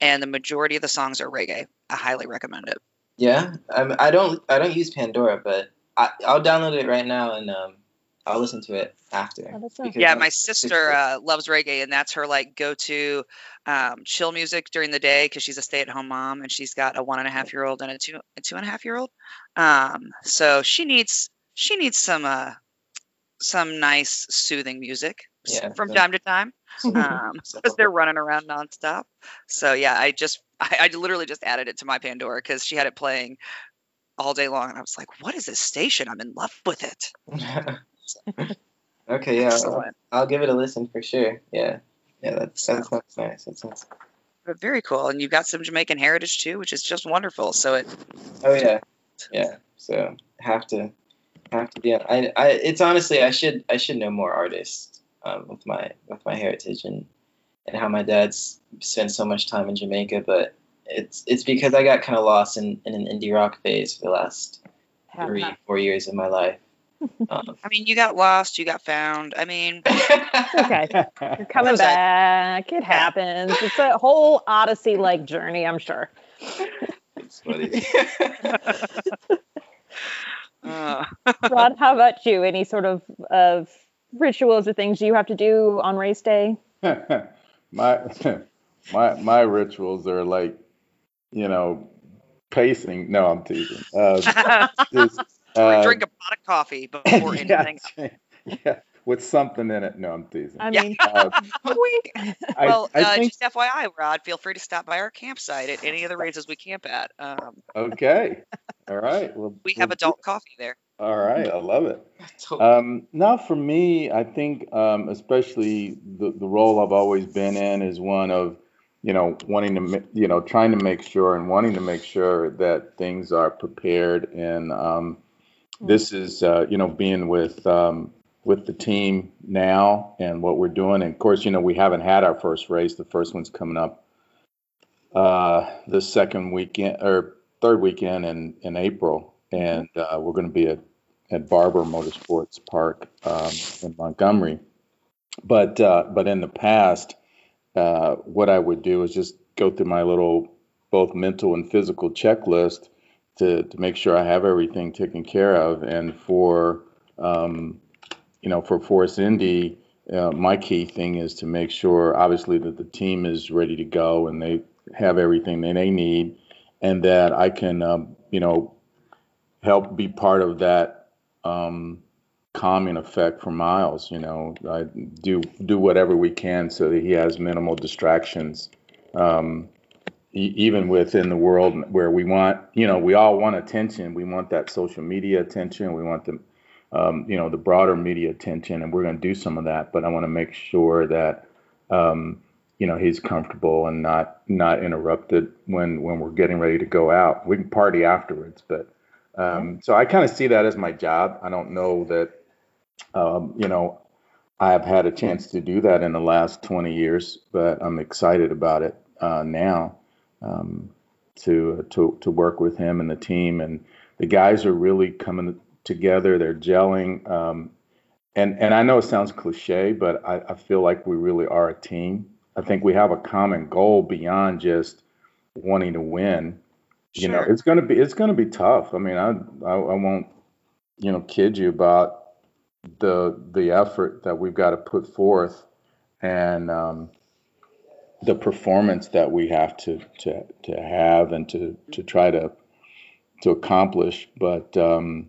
Speaker 1: and the majority of the songs are reggae. I highly recommend it.
Speaker 3: Yeah, um, I don't I don't use Pandora, but I, I'll download it right now and um I'll listen to it after.
Speaker 2: Oh, that's
Speaker 1: Yeah, my sister uh, loves reggae, and that's her like go-to um, chill music during the day because she's a stay-at-home mom and she's got a one and a half year old and a two a two and a half year old. Um, so she needs she needs some uh, some nice soothing music s-
Speaker 3: Yeah,
Speaker 1: from time to time um, because they're running around nonstop. So yeah, I just I, I literally just added it to my Pandora because she had it playing all day long, and I was like, "What is this station? I'm in love with it."
Speaker 3: okay, yeah, I'll, I'll give it a listen for sure. Yeah, yeah, that sounds nice. That sounds.
Speaker 1: But very cool, and you've got some Jamaican heritage too, which is just wonderful. So it
Speaker 3: Oh yeah, yeah. So have to have to be. I I it's honestly I should I should know more artists um, with my with my heritage and and how my dad's spent so much time in Jamaica, but it's it's because I got kind of lost in, in an indie rock phase for the last
Speaker 2: Have
Speaker 3: three
Speaker 2: not.
Speaker 3: four years of my life. Um,
Speaker 1: I mean, you got lost, you got found. I mean,
Speaker 2: Okay. You're coming
Speaker 1: was that?
Speaker 2: back. It happens. It's a whole Odyssey like journey, I'm sure.
Speaker 3: it's funny.
Speaker 1: uh,
Speaker 2: Rod, how about you? Any sort of of rituals or things you have to do on race day?
Speaker 4: my my my rituals are like, you know, pacing. No, I'm teasing. Uh, just, uh,
Speaker 1: drink a pot of coffee before
Speaker 4: yeah,
Speaker 1: anything.
Speaker 4: yeah, with something in it. No, I'm teasing.
Speaker 2: I mean,
Speaker 4: Uh,
Speaker 1: Wink.
Speaker 4: I,
Speaker 1: well,
Speaker 4: I
Speaker 1: uh,
Speaker 4: think
Speaker 1: just FYI, Rod, feel free to stop by our campsite at any of the races we camp at. Um,
Speaker 4: okay. All right. Well,
Speaker 1: we
Speaker 4: we'll
Speaker 1: have
Speaker 4: do-
Speaker 1: adult coffee there.
Speaker 4: All right. I love it. Um, now, for me, I think, um, especially the, the role I've always been in is one of, you know, wanting to, you know, trying to make sure and wanting to make sure that things are prepared. And um, this is, uh, you know, being with um, with the team now and what we're doing. And of course, you know, we haven't had our first race. The first one's coming up uh, the second weekend or third weekend in in April, and uh, we're going to be at at Barber Motorsports Park um, in Montgomery. But uh, but in the past, uh, what I would do is just go through my little both mental and physical checklist to to make sure I have everything taken care of. And for um, you know for Force Indy, uh, my key thing is to make sure obviously that the team is ready to go and they have everything that they need, and that I can um, you know help be part of that um, calming effect for Myles. You know, I do do whatever we can so that he has minimal distractions. Um, even within the world where we want, you know, we all want attention. We want that social media attention. We want the, um, you know, the broader media attention, and we're going to do some of that. But I want to make sure that, um, you know, he's comfortable and not not interrupted when when we're getting ready to go out. We can party afterwards, but um, so I kind of see that as my job. I don't know that, um, you know, I have had a chance to do that in the last 20 years, but I'm excited about it uh, now um, to to to work with him and the team. And the guys are really coming together. They're gelling. Um, and and I know it sounds cliche, but I, I feel like we really are a team. I think we have a common goal beyond just wanting to win you know it's going to be it's going to be tough. I mean I, I i won't you know kid you about the the effort that we've got to put forth and um the performance that we have to to to have and to to try to to accomplish. But um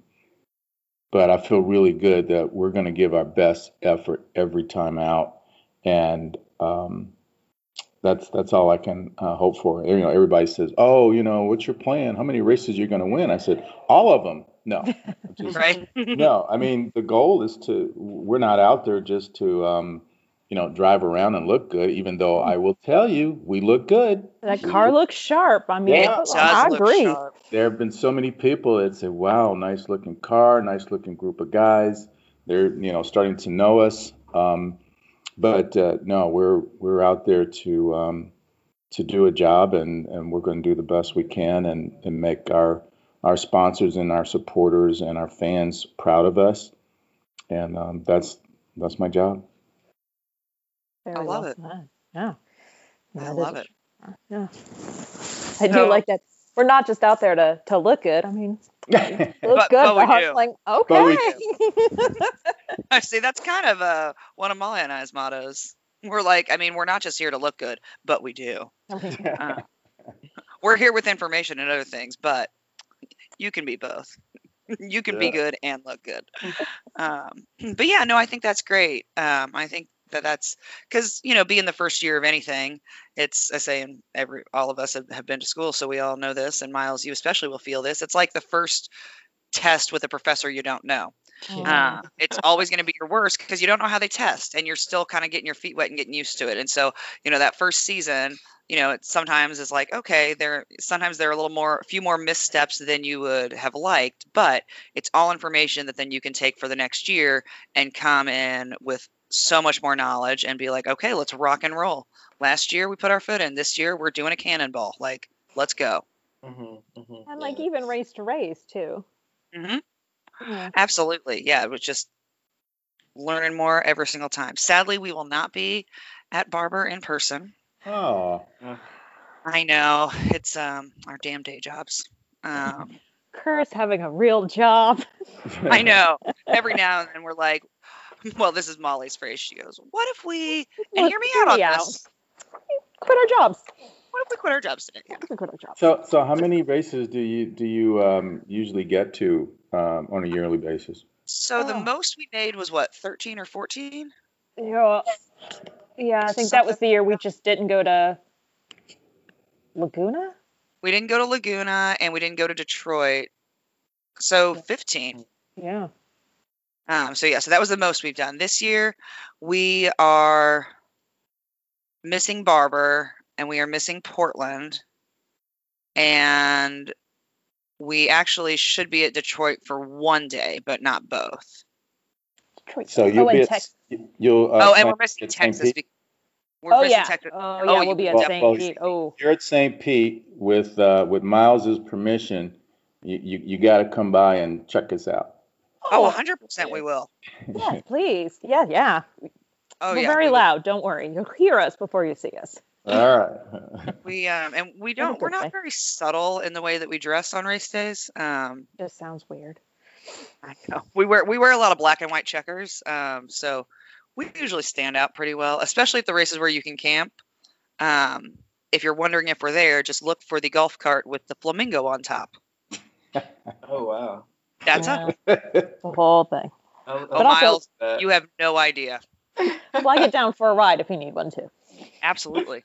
Speaker 4: but i feel really good that we're going to give our best effort every time out. And um that's that's all I can uh, hope for. You know, everybody says, "Oh, you know, what's your plan? How many races you're going to win?" I said, "All of them." No, just,
Speaker 1: Right?
Speaker 4: no. I mean, the goal is to. We're not out there just to, um, you know, drive around and look good. Even though I will tell you, we look good.
Speaker 2: that car looks sharp. I mean,
Speaker 4: Yeah,
Speaker 1: It
Speaker 2: I
Speaker 1: look
Speaker 2: agree.
Speaker 1: sharp.
Speaker 4: There have been so many people that say, "Wow, nice looking car, nice looking group of guys." They're you know starting to know us. Um, but uh, no, we're we're out there to um, to do a job, and, and we're going to do the best we can, and, and make our our sponsors and our supporters and our fans proud of us, and um, that's that's my job.
Speaker 2: Very
Speaker 1: I love
Speaker 2: well
Speaker 1: it.
Speaker 2: said. Yeah.
Speaker 1: I love
Speaker 2: a-
Speaker 1: it.
Speaker 2: Yeah. I do like that. We're not just out there to to look good. I mean, Look
Speaker 1: But-
Speaker 2: good,
Speaker 1: but we
Speaker 2: but
Speaker 1: do.
Speaker 2: like,
Speaker 4: But we
Speaker 2: okay.
Speaker 1: I see. That's kind of uh, one of Molly and I's mottos. We're like, I mean, we're not just here to look good, but we do. Uh, we're here with information and other things, but you can be both. you can be good and look good. Um, but yeah, no, I think that's great. Um, I think that that's because you know, being the first year of anything, it's I say, and every all of us have, have been to school, so we all know this. And Myles, you especially will feel this. It's like the first test with a professor you don't know.
Speaker 2: Mm.
Speaker 1: Uh, it's always going to be your worst because you don't know how they test and you're still kind of getting your feet wet and getting used to it. And so, you know, that first season, you know, it sometimes is like, okay, there, sometimes there are a little more, a few more missteps than you would have liked, but it's all information that then you can take for the next year and come in with so much more knowledge and be like, okay, let's rock and roll. Last year we put our foot in. This year we're doing a cannonball. Like, let's go.
Speaker 3: Mhm, mhm,
Speaker 2: and like
Speaker 3: yeah.
Speaker 2: even race to race too.
Speaker 1: hmm
Speaker 2: Yeah.
Speaker 1: Absolutely. Yeah, it was just learning more every single time. Sadly, we will not be at Barber in person.
Speaker 4: oh.
Speaker 1: I know it's um our damn day jobs. Um,
Speaker 2: Kurt's having a real job.
Speaker 1: I know. Every now and then we're like, well, this is Molly's phrase. She goes, "What if we?" And
Speaker 2: Look,
Speaker 1: hear me out on
Speaker 2: out.
Speaker 1: this.
Speaker 2: Quit our jobs.
Speaker 1: What if we quit our jobs today? Yeah.
Speaker 2: Quit our jobs.
Speaker 4: So, so how many races do you do you um, usually get to um, on a yearly basis?
Speaker 1: So the
Speaker 2: Oh.
Speaker 1: most we made was what, thirteen or fourteen?
Speaker 2: Yeah, yeah. I think that was the year we just didn't go to Laguna.
Speaker 1: We didn't go to Laguna and we didn't go to Detroit. So fifteen.
Speaker 2: Yeah.
Speaker 1: Um, so yeah, so that was the most we've done this year. We are missing Barber and we are missing Portland, and we actually should be at Detroit for one day, but not both.
Speaker 2: Detroit.
Speaker 4: So you'll
Speaker 2: oh,
Speaker 4: be at,
Speaker 2: Tex-
Speaker 4: you'll. Uh,
Speaker 1: oh, and we're missing
Speaker 4: at
Speaker 1: Texas.
Speaker 4: Pete?
Speaker 1: be- We're
Speaker 2: oh
Speaker 1: missing
Speaker 2: yeah.
Speaker 1: Texas.
Speaker 2: Oh
Speaker 1: Oh,
Speaker 2: yeah.
Speaker 1: you
Speaker 2: We'll be at St.
Speaker 4: definitely-
Speaker 2: Pete. Oh.
Speaker 4: You're at St. Pete with uh, with Myles's permission, you you, you got to come by and check us out.
Speaker 1: Oh, 100% we will.
Speaker 2: yeah. Please. Yeah. Yeah.
Speaker 1: Oh
Speaker 2: We're
Speaker 1: yeah.
Speaker 2: very
Speaker 1: we
Speaker 2: loud. Don't worry. You'll hear us before you see us.
Speaker 4: All right.
Speaker 1: We um and we don't we're
Speaker 2: good way.
Speaker 1: not very subtle in the way that we dress on race days. Um
Speaker 2: Just sounds weird.
Speaker 1: I know. We wear we wear a lot of black and white checkers. Um, so we usually stand out pretty well, especially at the races where you can camp. Um, if you're wondering if we're there, just look for the golf cart with the flamingo on top.
Speaker 3: Oh wow.
Speaker 1: That's
Speaker 2: Yeah.
Speaker 1: us.
Speaker 2: The whole thing.
Speaker 3: I'll,
Speaker 1: Oh,
Speaker 2: also-
Speaker 1: Myles,
Speaker 3: uh,
Speaker 1: you have no idea.
Speaker 2: Flag it down for a ride if you need one too.
Speaker 1: Absolutely.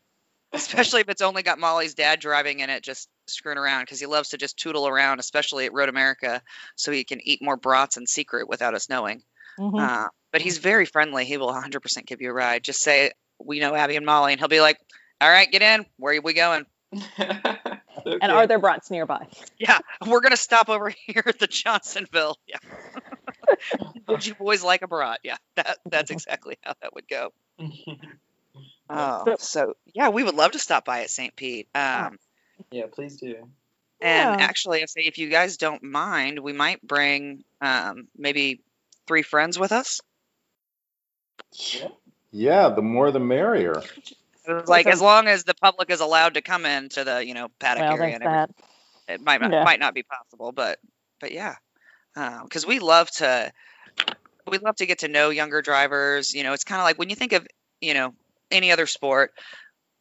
Speaker 1: Especially if it's only got Molly's dad driving in it, just screwing around because he loves to just tootle around, especially at Road America, so he can eat more brats in secret without us knowing.
Speaker 2: Mhm.
Speaker 1: Uh, but he's very friendly. He will 100% give you a ride. Just say, we know Abby and Molly, and he'll be like, all right, get in. Where are we going?
Speaker 2: And are there brats nearby?
Speaker 1: Yeah, we're going to stop over here at the Johnsonville. Yeah. Would you boys like a brat? Yeah, that, that's exactly how that would go. Oh,
Speaker 2: So-
Speaker 1: so yeah, we would love to stop by at St. Pete. Um,
Speaker 3: yeah, please do.
Speaker 1: And
Speaker 2: Yeah.
Speaker 1: actually, I say if you guys don't mind, we might bring um, maybe three friends with us.
Speaker 4: yeah, the more the merrier.
Speaker 1: It was like as long as the public is allowed to come into the you know paddock
Speaker 2: Well,
Speaker 1: area and
Speaker 2: that.
Speaker 1: it might not
Speaker 2: Yeah.
Speaker 1: might not be possible, but but yeah, um, because we love to we love to get to know younger drivers. You know, it's kind of like when you think of you know any other sport.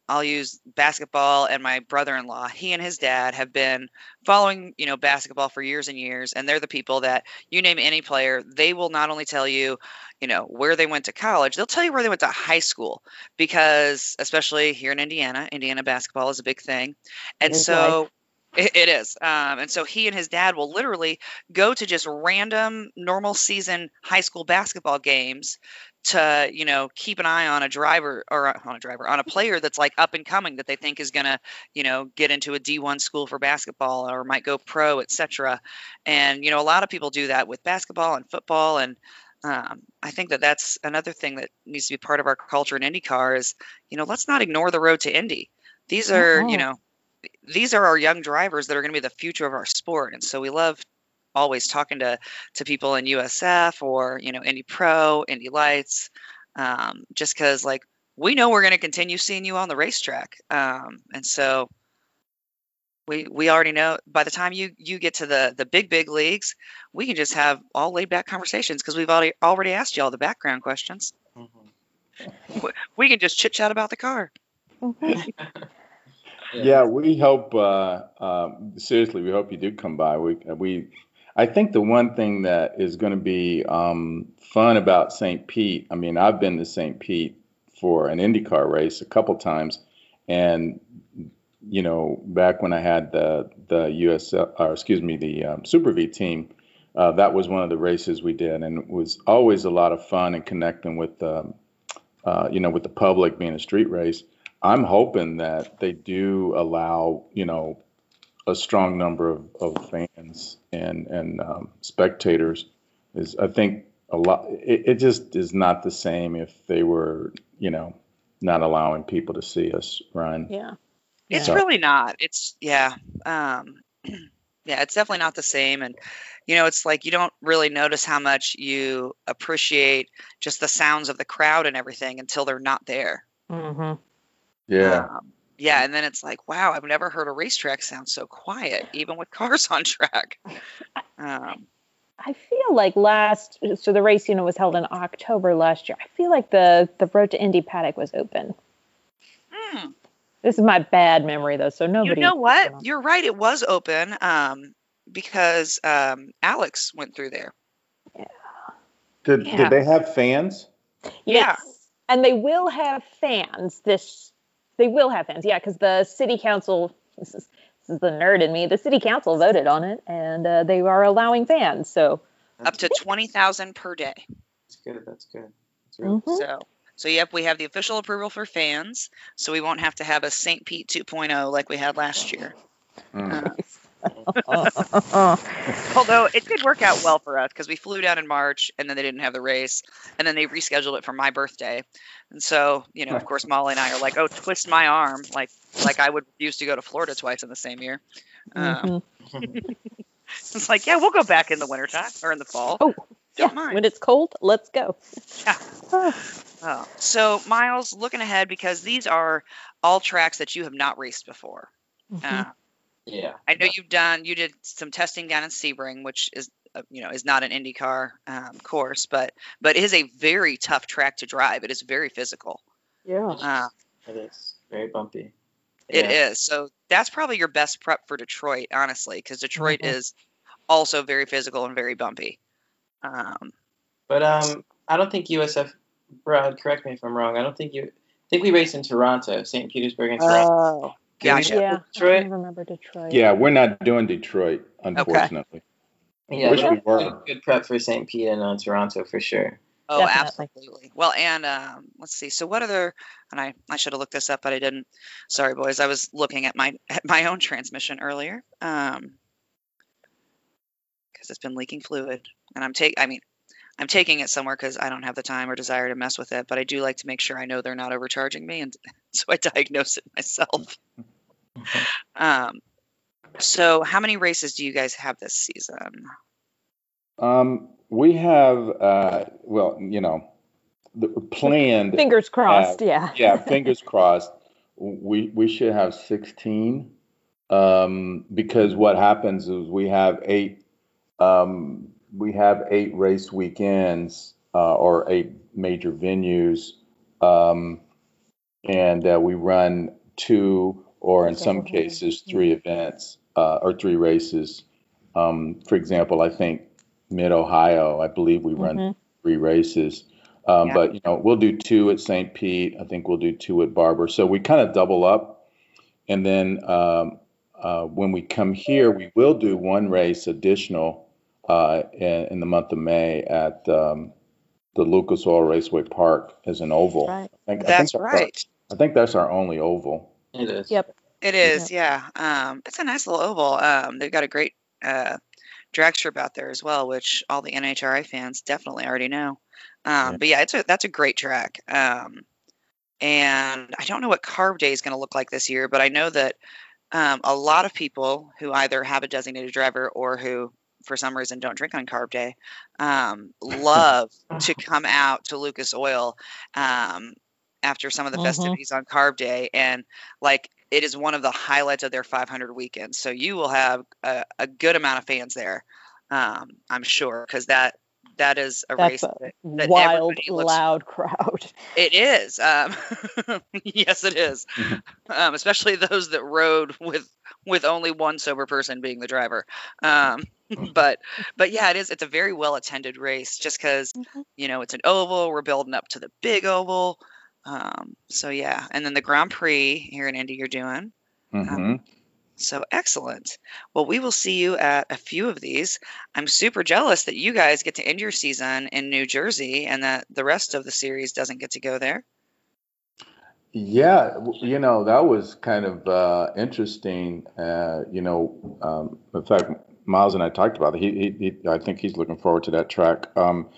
Speaker 1: I'll use basketball and my brother-in-law. He and his dad have been following, you know, basketball for years and years, and they're the people that you name any player, they will not only tell you, you know, where they went to college, they'll tell you where they went to high school because especially here in Indiana, Indiana basketball is a big thing. And so it, it is. Um, and so he and his dad will literally go to just random normal season high school basketball games to, you know, keep an eye on a driver or uh, on a driver, on a player that's like up and coming that they think is going to, you know, get into a D1 school for basketball or might go pro, etc. And, you know, a lot of people do that with basketball and football. And um, I think that that's another thing that needs to be part of our culture in IndyCar is, you know, let's not ignore the road to Indy. These are, you know, these are our young drivers that are going to be the future of our sport. And so we love always talking to to people in USF or you know Indy Pro, Indy Lights, um, just because like we know we're going to continue seeing you on the racetrack, um, and so we we already know by the time you you get to the the big big leagues, we can just have all laid back conversations because we've already already asked you all the background questions.
Speaker 3: Mhm.
Speaker 1: We- We can just chit chat about the car.
Speaker 4: Yeah, we hope. Uh, um, seriously, we hope you do come by. We we, I think the one thing that is going to be um, fun about St. Pete. I mean, I've been to St. Pete for an IndyCar race a couple times, and you know, back when I had the the US, or excuse me, the um, Super V team, uh, that was one of the races we did, and it was always a lot of fun and connecting with, um, uh, you know, with the public being a street race. I'm hoping that they do allow, you know, a strong number of, of fans and and um, spectators. Is I think a lot. It, it just is not the same if they were, you know, not allowing people to see us run.
Speaker 2: Yeah.
Speaker 1: It's
Speaker 4: Yeah.
Speaker 1: really not. It's yeah. Um yeah, it's definitely not the same and you know, it's like you don't really notice how much you appreciate just the sounds of the crowd and everything until they're not there.
Speaker 2: Mm-hmm.
Speaker 4: Yeah.
Speaker 1: Um, yeah, and then it's like, wow, I've never heard a racetrack sound so quiet, even with cars on track. Um,
Speaker 2: I feel like last, so the race, you know, was held in October last year. I feel like the the road to Indy Paddock was open.
Speaker 1: hmm,
Speaker 2: This is my bad memory, though, so nobody.
Speaker 1: you know what?
Speaker 2: you know.
Speaker 1: You're right. It was open um, because um, Alex went through there.
Speaker 4: Did,
Speaker 1: Yeah.
Speaker 4: did they have fans?
Speaker 1: Yeah.
Speaker 2: Yes. And they will have fans this they will have fans, yeah, because the city council this is, this is the nerd in me. The city council voted on it and uh, they are allowing fans. So
Speaker 1: Up to twenty thousand per day.
Speaker 3: That's good. That's good. That's really
Speaker 2: Mhm.
Speaker 1: So, so yep, we have the official approval for fans, so we won't have to have a St. Pete 2.0 like we had last year.
Speaker 4: Mm.
Speaker 1: Although it did work out well for us because we flew down in March and then they didn't have the race, and then they rescheduled it for my birthday, and so you know, of course, Molly and I are like, oh, twist my arm, like like I would used to go to Florida twice in the same year. Um,
Speaker 2: Mhm.
Speaker 1: it's like, yeah, we'll go back in the wintertime or in the fall.
Speaker 2: Oh, yeah,
Speaker 1: Don't mind.
Speaker 2: when it's cold, let's go.
Speaker 1: Yeah. Oh, so Miles, looking ahead because these are all tracks that you have not raced before.
Speaker 2: Mhm.
Speaker 1: Uh,
Speaker 3: Yeah.
Speaker 1: I know you've done you did some testing down in Sebring, which is uh, you know is not an IndyCar um, course, but but it is a very tough track to drive. It is very physical.
Speaker 2: yeah.
Speaker 1: Uh,
Speaker 3: It is very bumpy.
Speaker 1: It
Speaker 3: Yeah.
Speaker 1: is. So that's probably your best prep for Detroit, honestly, because Detroit
Speaker 2: Mhm.
Speaker 1: is also very physical and very bumpy. Um,
Speaker 3: But um, I don't think USF. Brad, correct me if I'm wrong. I don't think you. I think we raced in Toronto, St. Petersburg, and Toronto.
Speaker 1: oh,
Speaker 3: Did we
Speaker 1: gotcha.
Speaker 2: Yeah.
Speaker 3: to
Speaker 2: I
Speaker 3: Detroit.
Speaker 2: don't remember Detroit.
Speaker 4: Yeah, we're not doing Detroit, unfortunately.
Speaker 3: Yeah,
Speaker 4: Wish we were.
Speaker 3: good, good prep for St. Pete and uh, Toronto for sure.
Speaker 1: Oh,
Speaker 2: Definitely.
Speaker 1: absolutely. Well, and um, let's see. So, what other? And I, I should have looked this up, but I didn't. Sorry, boys. I was looking at my at my own transmission earlier, um, because it's been leaking fluid, and I'm take. I mean, I'm taking it somewhere because I don't have the time or desire to mess with it. But I do like to make sure I know they're not overcharging me, and so I diagnose it myself. um, so, how many races do you guys have this season?
Speaker 4: Um, we have, uh, well, you know, the planned.
Speaker 2: Fingers crossed, yeah.
Speaker 4: yeah, fingers crossed. We we should have 16 um, because what happens is we have eight um, we have eight race weekends uh, or eight major venues, um, and uh, we run two or in some cases three events uh, or three races. Um, for example, I think Mid Ohio, I believe we run
Speaker 2: Mhm.
Speaker 4: three races. Um,
Speaker 1: Yeah.
Speaker 4: But you know, we'll do two at St. Pete. I think we'll do two at Barber. So we kind of double up, and then um, uh, when we come here, we will do one race additional uh, in, in the month of May at um, the Lucas Oil Raceway Park as an oval.
Speaker 2: Right.
Speaker 4: I think, I
Speaker 1: That's
Speaker 4: think
Speaker 1: right.
Speaker 4: I think that's our only oval.
Speaker 3: It is.
Speaker 2: Yep.
Speaker 1: It is, yeah. Um, it's a nice little oval. Um, they've got a great uh, drag strip out there as well, which all the NHRA fans definitely already know. Um,
Speaker 4: Yeah.
Speaker 1: But yeah, it's a that's a great track. Um, and I don't know what Carb Day is going to look like this year, but I know that um, a lot of people who either have a designated driver or who, for some reason, don't drink on Carb Day, um, love to come out to Lucas Oil um, after some of the
Speaker 2: Mhm.
Speaker 1: festivities on Carb Day and like it is one of the highlights of their 500 weekends. So you will have a, a good amount of fans there, um, I'm sure, because that that is a
Speaker 2: That's
Speaker 1: race
Speaker 2: a
Speaker 1: that, that
Speaker 2: wild,
Speaker 1: everybody looks-
Speaker 2: loud crowd.
Speaker 1: It is. Um, yes, it is. um, especially those that rode with with only one sober person being the driver. Um, but but yeah, it is. It's a very well attended race, just because
Speaker 2: Mhm.
Speaker 1: you know it's an oval. We're building up to the big oval. Um, so yeah, and then the Grand Prix here in Indy, you're doing.
Speaker 4: hmm
Speaker 1: So excellent. Well, we will see you at a few of these. I'm super jealous that you guys get to end your season in New Jersey and that the rest of the series doesn't get to go there.
Speaker 4: Yeah, you know, that was kind of uh, interesting. Uh, you know, um, in fact, Myles and I talked about it. He, he, he, I think he's looking forward to that track. Um,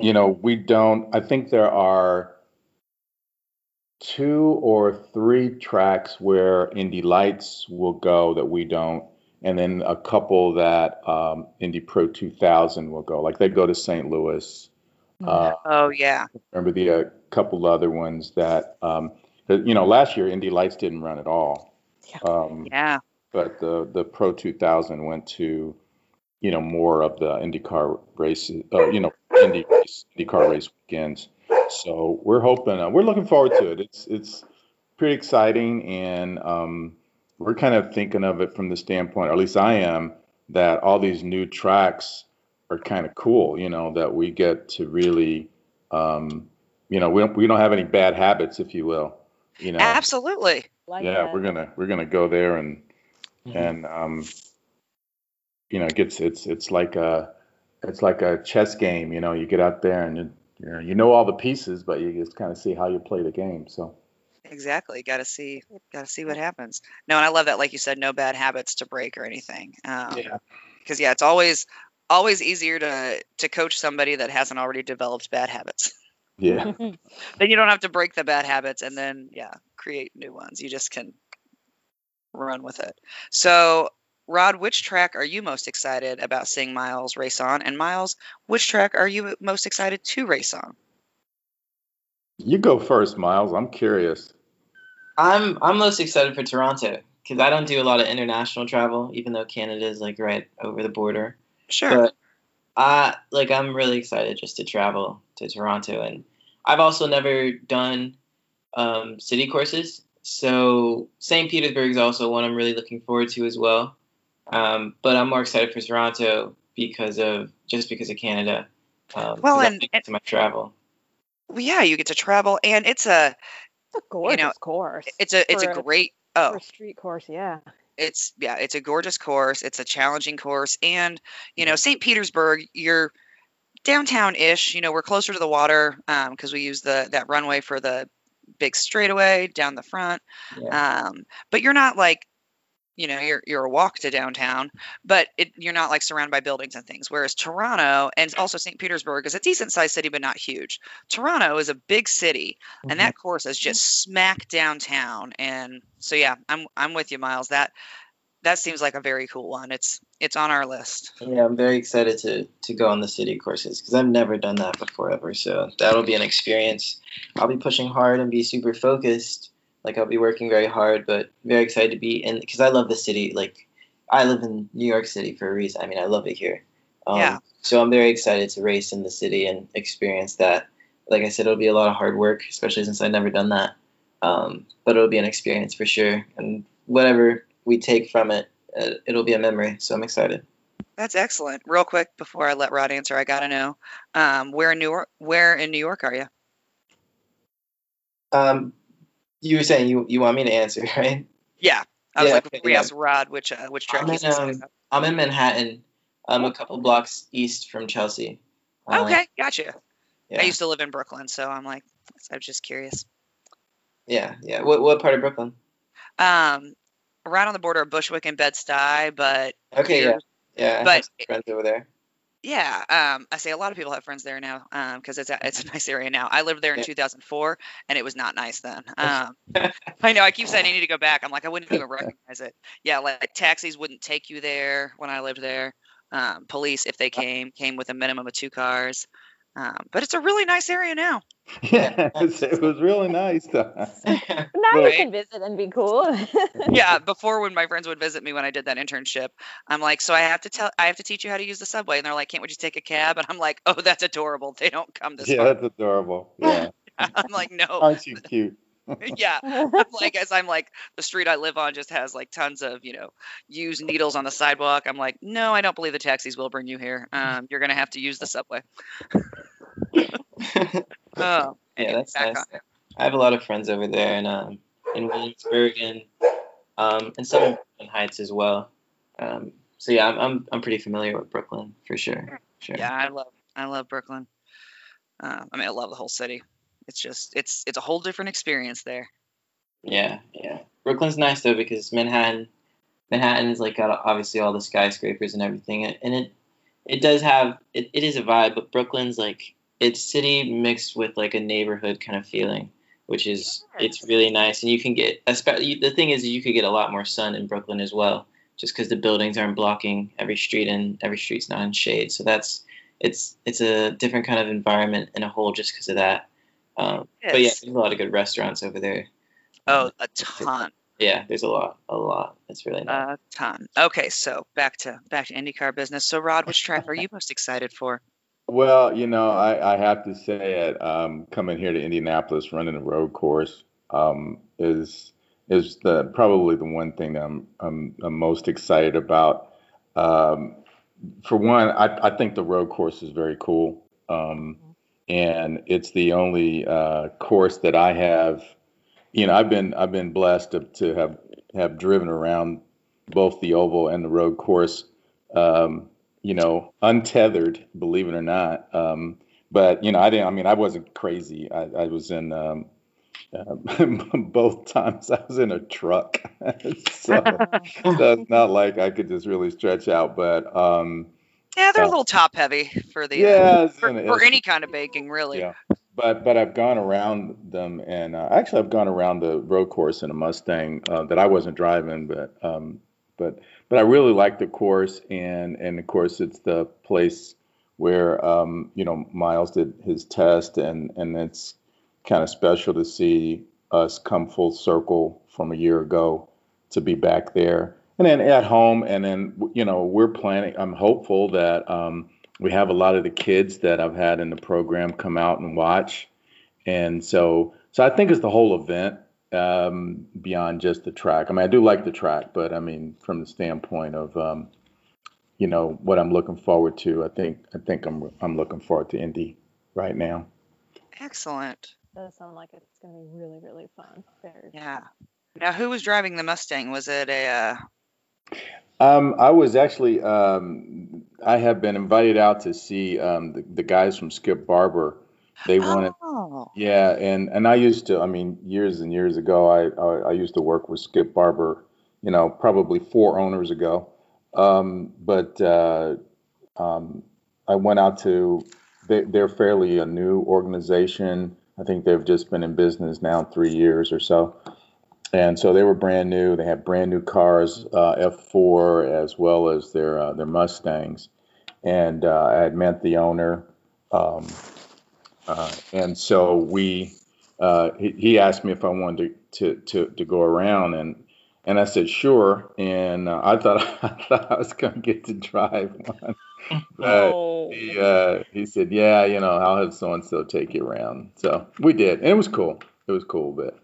Speaker 4: you know, we don't, I think there are two or three tracks where Indy Lights will go that we don't, and then a couple that um, Indy Pro 2000 will go. Like they go to St. Louis. Uh,
Speaker 1: Oh yeah.
Speaker 4: remember the uh, couple other ones that um, that, you know last year Indy Lights didn't run at all.
Speaker 2: Yeah.
Speaker 4: Um,
Speaker 1: Yeah.
Speaker 4: but the the Pro 2000 went to you know more of the IndyCar races, uh, you know Indy race, IndyCar race weekends. So we're hoping, uh, we're looking forward to it. It's it's pretty exciting, and um, we're kind of thinking of it from the standpoint, or at least I am, that all these new tracks are kind of cool. You know that we get to really, um, you know, we don't we don't have any bad habits, if you will. You know,
Speaker 1: Absolutely.
Speaker 2: Like
Speaker 4: yeah,
Speaker 2: that.
Speaker 4: we're gonna we're gonna go there and
Speaker 3: Mhm.
Speaker 4: and um, you know, it gets it's it's like a it's like a chess game. You know, you get out there and you you know, you know all the pieces, but you just kind of see how you play the game. So
Speaker 1: Exactly. Got to see. Got to see what happens. No, and I love that. Like you said, no bad habits to break or anything. Um,
Speaker 3: Yeah.
Speaker 1: Because yeah, it's always always easier to to coach somebody that hasn't already developed bad habits.
Speaker 4: yeah,
Speaker 1: then you don't have to break the bad habits and then yeah create new ones you just can run with it so rod which track are you most excited about seeing Myles race on and Myles which track are you most excited to race on
Speaker 4: you go first, Myles. I'm curious.
Speaker 3: I'm I'm most excited for Toronto because I don't do a lot of international travel, even though Canada is like right over the border.
Speaker 1: sure
Speaker 3: But I like I'm really excited just to travel to Toronto, and I've also never done um, city courses. So St. Petersburg is also one I'm really looking forward to as well. Um, but I'm more excited for Toronto because of just because of Canada. Um,
Speaker 1: Well,
Speaker 3: 'cause I
Speaker 1: and-
Speaker 3: think it's my travel.
Speaker 1: well, yeah you get to travel and it's a
Speaker 2: It's a gorgeous
Speaker 1: know,
Speaker 2: course.
Speaker 1: it's a it's a
Speaker 2: a-
Speaker 1: great
Speaker 2: for
Speaker 1: oh
Speaker 2: a street course, yeah.
Speaker 1: it's yeah it's a gorgeous course it's a challenging course and you know st petersburg you're downtown-ish you know we're closer to the water because we use the that runway for the big straightaway down the front
Speaker 3: Yeah.
Speaker 1: um, but you're not like you know you're you're a walk to downtown but it, you're not like surrounded by buildings and things whereas toronto and also st petersburg is a decent sized city but not huge toronto is a big city and mm-hmm. that course is just smack downtown and so yeah i'm i'm with you Myles that that seems like a very cool one it's it's on our list
Speaker 3: Yeah, I'm very excited to to go on the city courses because I've never done that before ever. So that'll be an experience. I'll be pushing hard and be super focused. Like I'll be working very hard, but very excited to be in because I love the city. Like I live in New York City for a reason. I mean, I love it here. Um,
Speaker 1: Yeah.
Speaker 3: So I'm very excited to race in the city and experience that. Like I said, it'll be a lot of hard work, especially since I've never done that. Um, but it'll be an experience for sure, and whatever we take from it, uh, it'll be a memory. So I'm excited.
Speaker 1: that's excellent real quick before i let rod answer i gotta know um, where in new york where in new york are you
Speaker 3: Um, you were saying you you want me to answer, right?
Speaker 1: yeah i was
Speaker 3: Yeah,
Speaker 1: like
Speaker 3: okay,
Speaker 1: we
Speaker 3: yeah.
Speaker 1: asked rod which uh, which track
Speaker 3: I'm in, um. I'm in Manhattan, um, a couple blocks east from Chelsea. Um,
Speaker 1: okay gotcha
Speaker 3: Yeah,
Speaker 1: I used to live in Brooklyn, so I'm like, I was just curious.
Speaker 3: yeah, yeah. What what part of Brooklyn?
Speaker 1: Um, right on the border of Bushwick and Bed Stuy, but
Speaker 3: Okay, yeah, yeah.
Speaker 1: But
Speaker 3: friends over there.
Speaker 1: Yeah, um, I say a lot of people have friends there now, um, because it's a, it's a nice area now. I lived there in
Speaker 3: Yeah.
Speaker 1: 2004, and it was not nice then. Um, I know I keep saying I need to go back. I'm like, I wouldn't even recognize it. Yeah, like taxis wouldn't take you there when I lived there. Um, police, if they came, came with a minimum of two cars. Um, but it's a really nice area now.
Speaker 4: Yeah, it was really nice.
Speaker 2: Now you can visit and be cool.
Speaker 1: yeah, before when my friends would visit me when I did that internship, I'm like, so I have to tell, I have to teach you how to use the subway, and they're like, can't we just take a cab? And I'm like, oh, that's adorable. They don't come this
Speaker 4: yeah,
Speaker 1: far.
Speaker 4: that's adorable. Yeah,
Speaker 1: I'm like, no,
Speaker 4: aren't you cute?
Speaker 1: yeah. I'm like, as I'm like, the street I live on just has like tons of, you know, used needles on the sidewalk. I'm like, no, I don't believe the taxis will bring you here. Um, you're gonna have to use the subway. Oh,
Speaker 3: yeah, that's nice.
Speaker 1: on-
Speaker 3: I have a lot of friends over there, and um, in Williamsburg and um, and some in Heights as well. Um, so yeah, I'm, I'm I'm pretty familiar with Brooklyn for sure. Sure.
Speaker 1: Yeah, I love I love Brooklyn. Um, I mean, I love the whole city. It's just it's it's a whole different experience there.
Speaker 3: Yeah, yeah. Brooklyn's nice though because Manhattan, Manhattan's like got obviously all the skyscrapers and everything, and it it does have it, it is a vibe, but Brooklyn's like it's city mixed with like a neighborhood kind of feeling, which is it's really nice, and you can get especially the thing is you could get a lot more sun in Brooklyn as well, just because the buildings aren't blocking every street and every street's not in shade, so that's it's it's a different kind of environment in a whole just because of that. Um, but yeah, there's a lot of good restaurants over there.
Speaker 1: Oh, a ton,
Speaker 3: Yeah, there's a lot, a lot. It's really nice.
Speaker 1: a ton. Okay, so back to back to IndyCar business. So, Rod, which track are you most excited for?
Speaker 4: Well, you know, I, I have to say it. Um, coming here to Indianapolis, running a road course, um, is is the probably the one thing that I'm I'm, I'm most excited about. Um, for one, I, I think the road course is very cool, um, and it's the only uh, course that I have. You know, I've been I've been blessed to, to have have driven around both the oval and the road course. Um, you know, untethered, believe it or not. Um, but you know, I didn't. I mean, I wasn't crazy. I, I was in um, uh, both times. I was in a truck, so, so it's not like I could just really stretch out. But um,
Speaker 1: Yeah, they're a
Speaker 4: Uh,
Speaker 1: little top heavy for the uh,
Speaker 4: yeah, it's
Speaker 1: for, for any kind of baking, really.
Speaker 4: Yeah. but but I've gone around them, and uh, actually I've gone around the road course in a Mustang uh, that I wasn't driving, but um, but but I really like the course, and and of course it's the place where um, you know Myles did his test, and and it's kind of special to see us come full circle from a year ago to be back there, and then at home, and then you know we're planning. I'm hopeful that. Um, we have a lot of the kids that I've had in the program come out and watch, and so so I think it's the whole event um, beyond just the track. I mean, I do like the track, but I mean, from the standpoint of um, you know what I'm looking forward to, I think I think I'm I'm looking forward to Indy right now.
Speaker 1: Excellent.
Speaker 2: does sound like it's going to be really, really fun. Very
Speaker 1: Yeah. Now, who was driving the Mustang? Was it a? Uh,
Speaker 4: Um, I was actually um, I have been invited out to see um, the, the guys from Skip Barber. They wanted
Speaker 1: oh,
Speaker 4: Yeah, and and I used to, I mean, years and years ago, I I, I used to work with Skip Barber, you know, probably four owners ago. Um, but uh, um, I went out to, they, they're fairly a new organization. I think they've just been in business now three years or so. And so they were brand new. They had brand new cars, uh, F4 as well as their uh, their Mustangs. And uh, I had met the owner. Um, uh, and so we, uh, he, he asked me if I wanted to, to, to, to go around and, and I said, sure. And uh, I thought, I thought I was going to get to drive one. But
Speaker 2: Oh.
Speaker 4: he, uh, he said, yeah, you know, I'll have so-and-so take you around. So we did. And it was cool. It was cool. But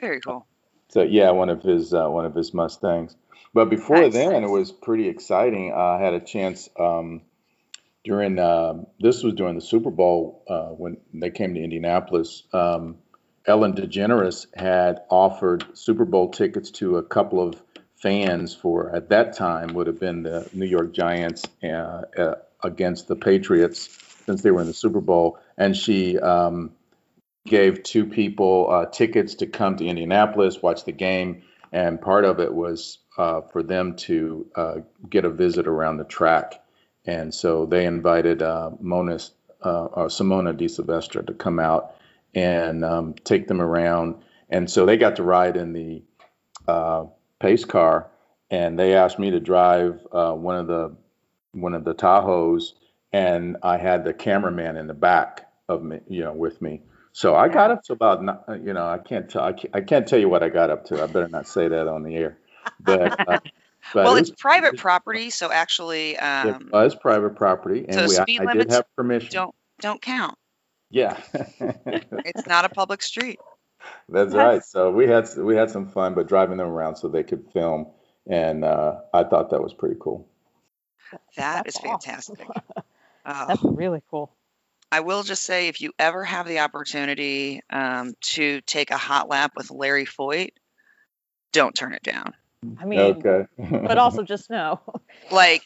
Speaker 1: very cool.
Speaker 4: So yeah, one of his, uh, one of his Mustangs. But before
Speaker 1: Nice.
Speaker 4: then, it was pretty exciting. Uh, I had a chance, um, during uh, this was during the Super Bowl uh, when they came to Indianapolis. Um, Ellen DeGeneres had offered Super Bowl tickets to a couple of fans for at that time would have been the New York Giants uh, uh, against the Patriots since they were in the Super Bowl, and she um, gave two people uh, tickets to come to Indianapolis watch the game, and part of it was uh, for them to uh, get a visit around the track. And so they invited uh, Monas, uh, or Simona de Silvestro to come out and um, take them around. And so they got to ride in the uh, pace car, and they asked me to drive uh, one of the one of the Tahoes. and I had the cameraman in the back of me, you know, with me. So I got up to about, you know, I can't tell, I can't, I can't tell you what I got up to. I better not say that on the air. But, uh, but
Speaker 1: well,
Speaker 4: it
Speaker 1: it's
Speaker 4: was-
Speaker 1: private property, so actually,
Speaker 4: It
Speaker 1: um,
Speaker 4: was private property,
Speaker 1: so
Speaker 4: and we, I,
Speaker 1: speed
Speaker 4: I did have permission.
Speaker 1: don't don't count.
Speaker 4: Yeah,
Speaker 1: It's not a public street.
Speaker 4: that's
Speaker 2: That's-
Speaker 4: right. So we had we had some fun, but driving them around so they could film, and uh, I thought that was pretty cool.
Speaker 1: That is
Speaker 2: That's awesome.
Speaker 1: fantastic. Oh,
Speaker 2: That's really cool.
Speaker 1: I will just say, if you ever have the opportunity um, to take a hot lap with Larry Foyt, don't turn it down.
Speaker 2: I mean,
Speaker 4: okay,
Speaker 2: but also just know.
Speaker 1: Like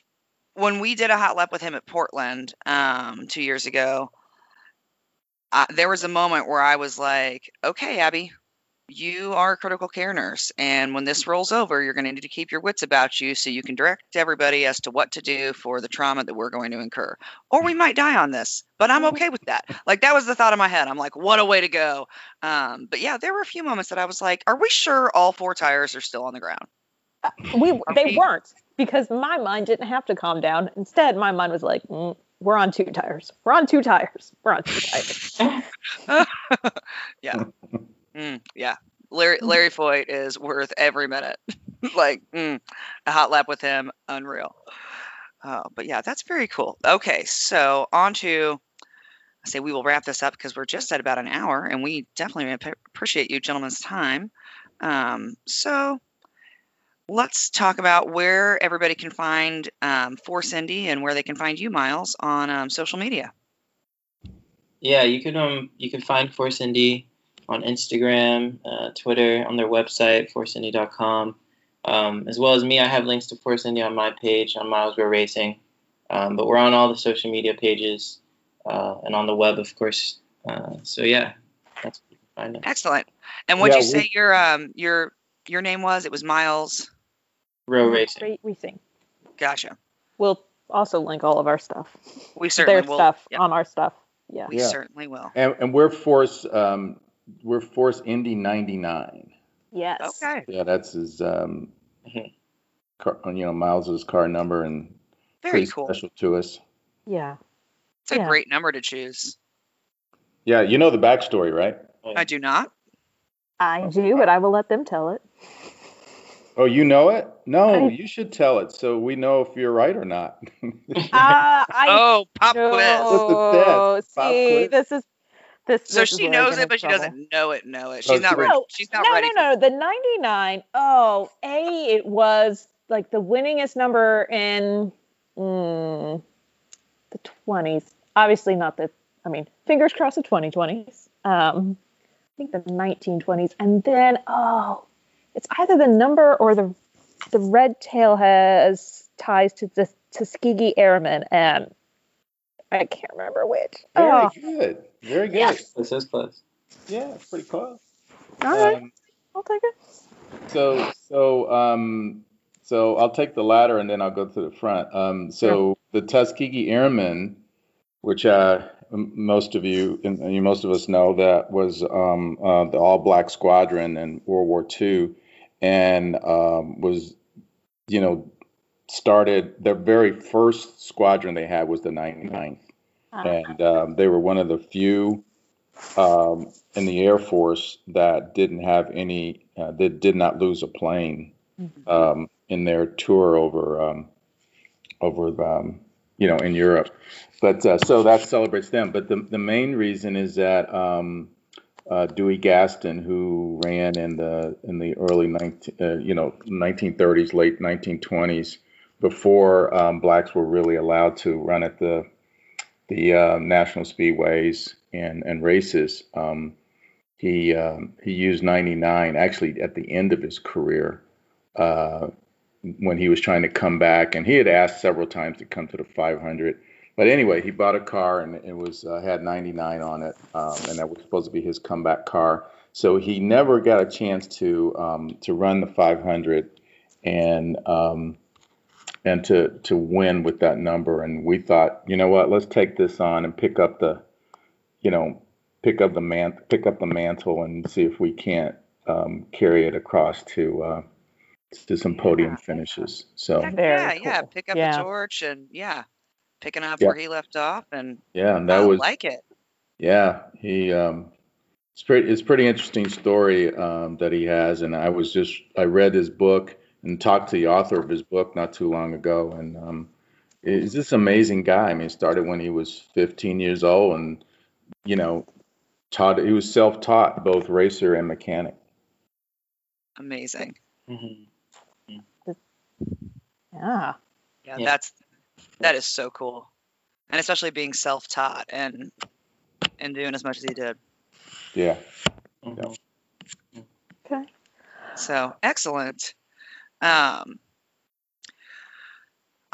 Speaker 1: when we did a hot lap with him at Portland um, two years ago, uh, there was a moment where I was like, "Okay, Abby, you are a critical care nurse, and when this rolls over, you're going to need to keep your wits about you so you can direct everybody as to what to do for the trauma that we're going to incur, or we might die on this." But I'm okay with that. Like that was the thought in my head. I'm like, "What a way to go!" Um, but yeah, there were a few moments that I was like, "Are we sure all four tires are still on the ground?"
Speaker 2: We they
Speaker 1: we-
Speaker 2: weren't because my mind didn't have to calm down. Instead, my mind was like, mm, "We're on two tires. We're on two tires. We're on two tires."
Speaker 1: yeah. Mm, yeah. Larry Larry Foyt is worth every minute. like mm, a hot lap with him, unreal. Uh, but yeah, that's very cool. Okay, so on to I say we will wrap this up because we're just at about an hour, and we definitely appreciate you gentlemen's time. Um, so let's talk about where everybody can find um, Force Indy and where they can find you, Myles, on um, social media.
Speaker 3: Yeah, you can um you can find Force Indy on Instagram, uh, Twitter, on their website, forceindy.com. Um, as well as me, I have links to Force Indy on my page on Myles Rowe Racing. Um, but we're on all the social media pages uh, and on the web, of course. Uh, so yeah, that's where you can find it.
Speaker 1: Excellent. And what'd
Speaker 4: Yeah,
Speaker 1: you say
Speaker 4: we-
Speaker 1: your um your your name was? It was Myles.
Speaker 3: Rowe Racing.
Speaker 2: Great racing.
Speaker 1: Gotcha.
Speaker 2: We'll also link all of our stuff,
Speaker 1: We certainly
Speaker 2: their
Speaker 1: will.
Speaker 2: stuff
Speaker 1: yeah,
Speaker 2: on our stuff. Yeah.
Speaker 1: we
Speaker 4: Yeah.
Speaker 1: certainly will.
Speaker 4: and, and we're Force um, we're Force Indy ninety nine.
Speaker 2: Yes.
Speaker 1: Okay.
Speaker 4: Yeah, that's his um,
Speaker 3: Mhm.
Speaker 4: car, you know Myles's car number and
Speaker 1: Very cool.
Speaker 4: special to us.
Speaker 2: Yeah.
Speaker 1: It's a
Speaker 2: Yeah.
Speaker 1: great number to choose.
Speaker 4: Yeah, you know the backstory, right?
Speaker 1: I do not.
Speaker 2: I do, but I will let them tell it.
Speaker 4: Oh, you know it? No,
Speaker 2: I-
Speaker 4: you should tell it so we know if you're right or not.
Speaker 2: Uh, I
Speaker 1: oh, pop
Speaker 2: know.
Speaker 1: quiz.
Speaker 4: What's the test? Pop
Speaker 2: See,
Speaker 4: quiz?
Speaker 2: this is this.
Speaker 1: So
Speaker 2: this
Speaker 1: she knows it,
Speaker 2: in
Speaker 1: but she doesn't know it. Know it.
Speaker 4: Oh,
Speaker 1: She's not
Speaker 4: she
Speaker 1: ready.
Speaker 2: No,
Speaker 1: She's not
Speaker 2: no,
Speaker 1: ready.
Speaker 2: no, no. The 99. Oh, A, it was like the winningest number in mm, the 20s. Obviously, not the, I mean, fingers crossed the 2020s. Um, I think the 1920s. And then, oh, it's either the number or the the red tail has ties to the Tuskegee Airmen. And I can't remember which.
Speaker 4: Very
Speaker 2: Oh,
Speaker 4: good. Very good.
Speaker 2: Yeah.
Speaker 3: This is close.
Speaker 4: Yeah, it's pretty close.
Speaker 2: all right.
Speaker 4: Um,
Speaker 2: I'll take it.
Speaker 4: so so um so I'll take the latter and then I'll go to the front. Um so the Tuskegee Airmen, which uh most of you and most of us know that was um uh, the all black squadron in World War II and um was you know started their very first squadron they had was the 99th
Speaker 2: Uh,
Speaker 4: and um, they were one of the few um, in the Air Force that didn't have any, uh, that did not lose a plane um, in their tour over, um, over, um, you know, in Europe. But uh, so that celebrates them. But the the main reason is that um, uh, Dewey Gatson, who ran in the in the early 19, uh, you know, 1930s, late 1920s, before um, blacks were really allowed to run at the the uh, national speedways and and races. Um, he um, he used 99 actually at the end of his career uh, when he was trying to come back, and he had asked several times to come to the 500. But anyway, he bought a car and it was uh, had 99 on it, um, and that was supposed to be his comeback car. So he never got a chance to um, to run the 500 and um, and to to win with that number. And we thought, you know what, let's take this on and pick up the, you know, pick up the man, pick up the mantle, and see if we can't um, carry it across to uh, to some podium
Speaker 1: Yeah.
Speaker 4: finishes. So
Speaker 1: Heck
Speaker 2: Very
Speaker 1: yeah, yeah.
Speaker 2: cool.
Speaker 1: Pick up
Speaker 2: Yeah.
Speaker 1: the torch and yeah. picking up
Speaker 4: Yeah.
Speaker 1: where he left off, and
Speaker 4: Yeah, and that
Speaker 1: I
Speaker 4: was
Speaker 1: like it.
Speaker 4: Yeah, he um, it's pretty. It's pretty interesting story um, that he has, and I was just I read his book and talked to the author of his book not too long ago, and um, he's this amazing guy. I mean, he started when he was 15 years old, and you know, taught. He was self-taught, both racer and mechanic.
Speaker 1: Amazing.
Speaker 3: Mhm.
Speaker 2: Yeah.
Speaker 1: Yeah,
Speaker 3: Yeah.
Speaker 1: that's that is so cool, and especially being self-taught and and doing as much as he did.
Speaker 4: Yeah.
Speaker 3: Mhm.
Speaker 2: Okay.
Speaker 1: So excellent. Um,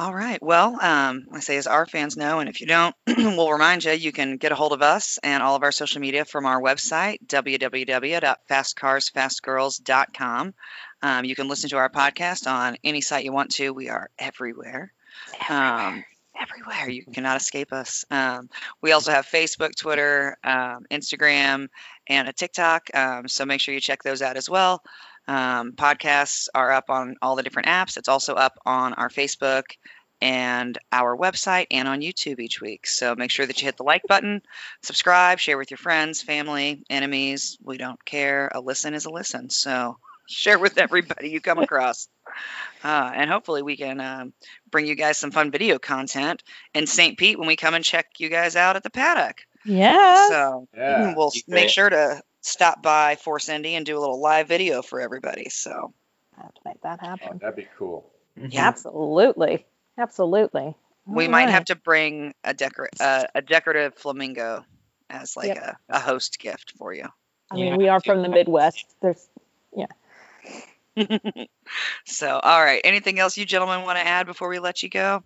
Speaker 1: all right. Well, um, I say as our fans know, and if you don't, we'll remind you, you can get a hold of us and all of our social media from our website, www.fastcarsfastgirls.com. Um, you can listen to our podcast on any site you want to. We are everywhere. Um, everywhere. You cannot escape us. Um, we also have Facebook, Twitter, um, Instagram, and a TikTok. Um, so make sure you check those out as well. Um, podcasts are up on all the different apps. It's also up on our Facebook and our website and on YouTube each week. So make sure that you hit the like button, subscribe, share with your friends, family, enemies. We don't care. A listen is a listen. So share with everybody you come across. Uh, and hopefully we can um, bring you guys some fun video content in St. Pete when we come and check you guys out at the paddock.
Speaker 2: Yeah.
Speaker 1: So
Speaker 4: Yeah.
Speaker 1: we'll make sure to stop by Force Indy and do a little live video for everybody. So
Speaker 2: I have to make that
Speaker 4: Oh,
Speaker 2: happen.
Speaker 4: that'd be cool.
Speaker 3: Mhm.
Speaker 1: Yeah.
Speaker 2: Absolutely. Absolutely.
Speaker 1: we
Speaker 2: All
Speaker 1: might have to bring a decor uh, a decorative flamingo as like
Speaker 2: Yep.
Speaker 1: a, a host gift for you.
Speaker 2: I mean,
Speaker 3: Yeah.
Speaker 2: we are from the Midwest. There's yeah.
Speaker 1: so all right, anything else you gentlemen want to add before we let you go?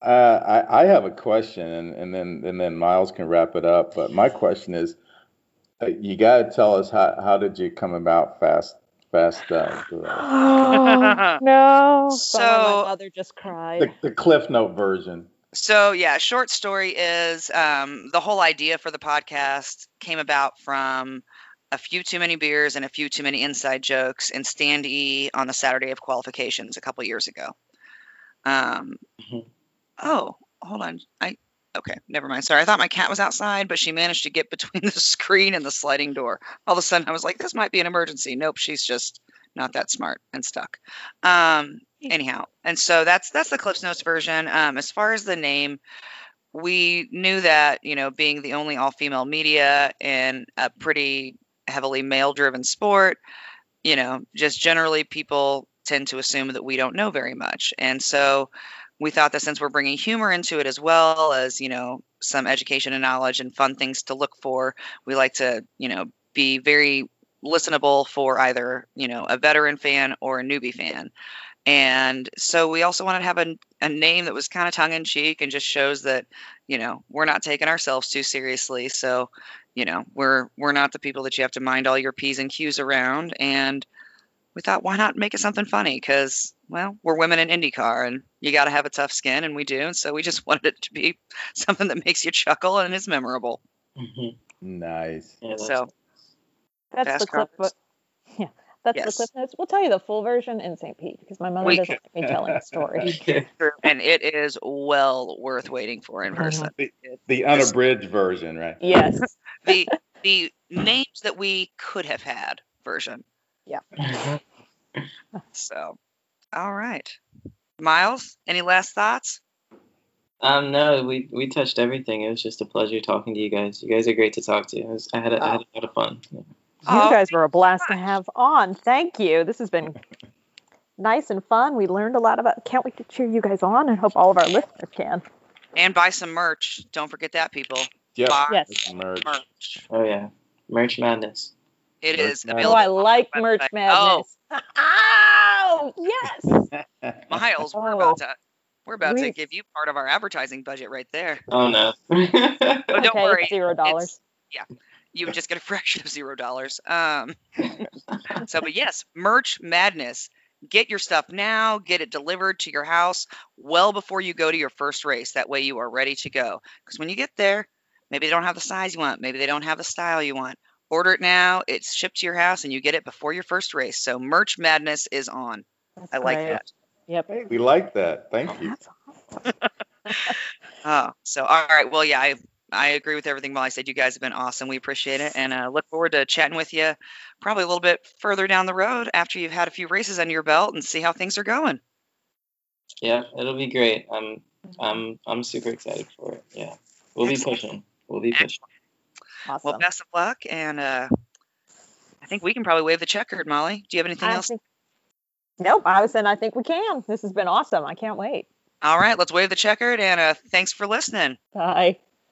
Speaker 4: Uh, I, I have a question, and, and then and then Myles can wrap it up. But my question is, you got to tell us how how did you come about fast fast uh,
Speaker 2: oh, no. Sorry,
Speaker 1: So-
Speaker 2: my mother just cried.
Speaker 4: the, the Cliff Note version.
Speaker 1: So yeah, short story is um, the whole idea for the podcast came about from a few too many beers and a few too many inside jokes in Stand E on the Saturday of qualifications a couple years ago. Um,
Speaker 3: Mhm.
Speaker 1: oh, hold on, I okay, never mind. Sorry, I thought my cat was outside, but she managed to get between the screen and the sliding door. All of a sudden, I was like, this might be an emergency. Nope, she's just not that smart and stuck. Um, anyhow, and so that's that's the Clips Notes version. Um, as far as the name, we knew that you know being the only all-female media in a pretty heavily male-driven sport, you know, just generally people tend to assume that we don't know very much, and so we thought that since we're bringing humor into it as well as you know some education and knowledge and fun things to look for, we like to you know be very listenable for either you know a veteran fan or a newbie fan. And so we also wanted to have a, a name that was kind of tongue in cheek and just shows that you know we're not taking ourselves too seriously. So you know we're we're not the people that you have to mind all your p's and q's around. And we thought why not make it something funny because well we're women in indycar and you got to have a tough skin and we do and so we just wanted it to be something that makes you chuckle and is memorable
Speaker 3: Mhm.
Speaker 4: Nice.
Speaker 3: Yeah, that's
Speaker 1: so
Speaker 2: That's the
Speaker 1: Fast
Speaker 2: clip.
Speaker 1: cars.
Speaker 2: Yeah, that's
Speaker 1: Yes.
Speaker 2: the clip notes. We'll tell you the full version in St. Pete because my mother
Speaker 1: We-
Speaker 2: doesn't like me telling the story.
Speaker 1: And it is well worth waiting for in person
Speaker 4: The, the unabridged version, right?
Speaker 2: Yes.
Speaker 1: the the names that we could have had version.
Speaker 3: Mhm.
Speaker 1: So, all right, Myles, any last thoughts?
Speaker 3: Um, no, we we touched everything. It was just a pleasure talking to you guys. You guys are great to talk to. It was, I had a, I had a lot of fun. Yeah.
Speaker 2: You
Speaker 1: Oh,
Speaker 2: guys were a blast to have on. Thank you. This has been nice and fun. We learned a lot about. Can't wait to cheer you guys on, and hope all of our listeners can.
Speaker 1: And buy some merch. Don't forget that, people.
Speaker 4: Yep.
Speaker 1: Buy
Speaker 2: Yes.
Speaker 4: It's merged.
Speaker 1: merch.
Speaker 3: Oh yeah, merch madness.
Speaker 1: It
Speaker 4: Merch
Speaker 1: is
Speaker 4: madness.
Speaker 2: Oh, I like merch
Speaker 1: madness. Oh,
Speaker 2: madness. Oh, yes.
Speaker 1: Myles, we're about to we're about to give you part of our advertising budget right there.
Speaker 3: Oh no.
Speaker 1: But don't
Speaker 2: okay,
Speaker 1: worry,
Speaker 2: zero dollars. Yeah.
Speaker 1: you would just get a fraction of zero dollars. Um, so, but yes, merch madness. Get your stuff now. Get it delivered to your house well before you go to your first race. That way, you are ready to go. Because when you get there, maybe they don't have the size you want. Maybe they don't have the style you want. Order it now. It's shipped to your house, and you get it before your first race. So, merch madness is on.
Speaker 2: That's
Speaker 1: I like
Speaker 2: great.
Speaker 1: that.
Speaker 2: Yep.
Speaker 4: Hey, we like that. Thank you.
Speaker 2: Awesome.
Speaker 1: Oh, so all right. Well, yeah, I I agree with everything Molly said. You guys have been awesome. We appreciate it, and uh, look forward to chatting with you probably a little bit further down the road after you've had a few races under your belt and see how things are going.
Speaker 3: Yeah, it'll be great. I'm I'm I'm super excited for it. Yeah, we'll
Speaker 1: Excellent.
Speaker 3: be pushing. We'll be pushing.
Speaker 2: Awesome.
Speaker 1: Well, best of luck, and uh, I think we can probably wave the checkered. Molly, do you have anything
Speaker 2: I
Speaker 1: else?
Speaker 2: think- nope. I was saying I think we can. This has been awesome. I can't wait.
Speaker 1: All right, let's wave the checkered, and uh, thanks for listening.
Speaker 2: Bye.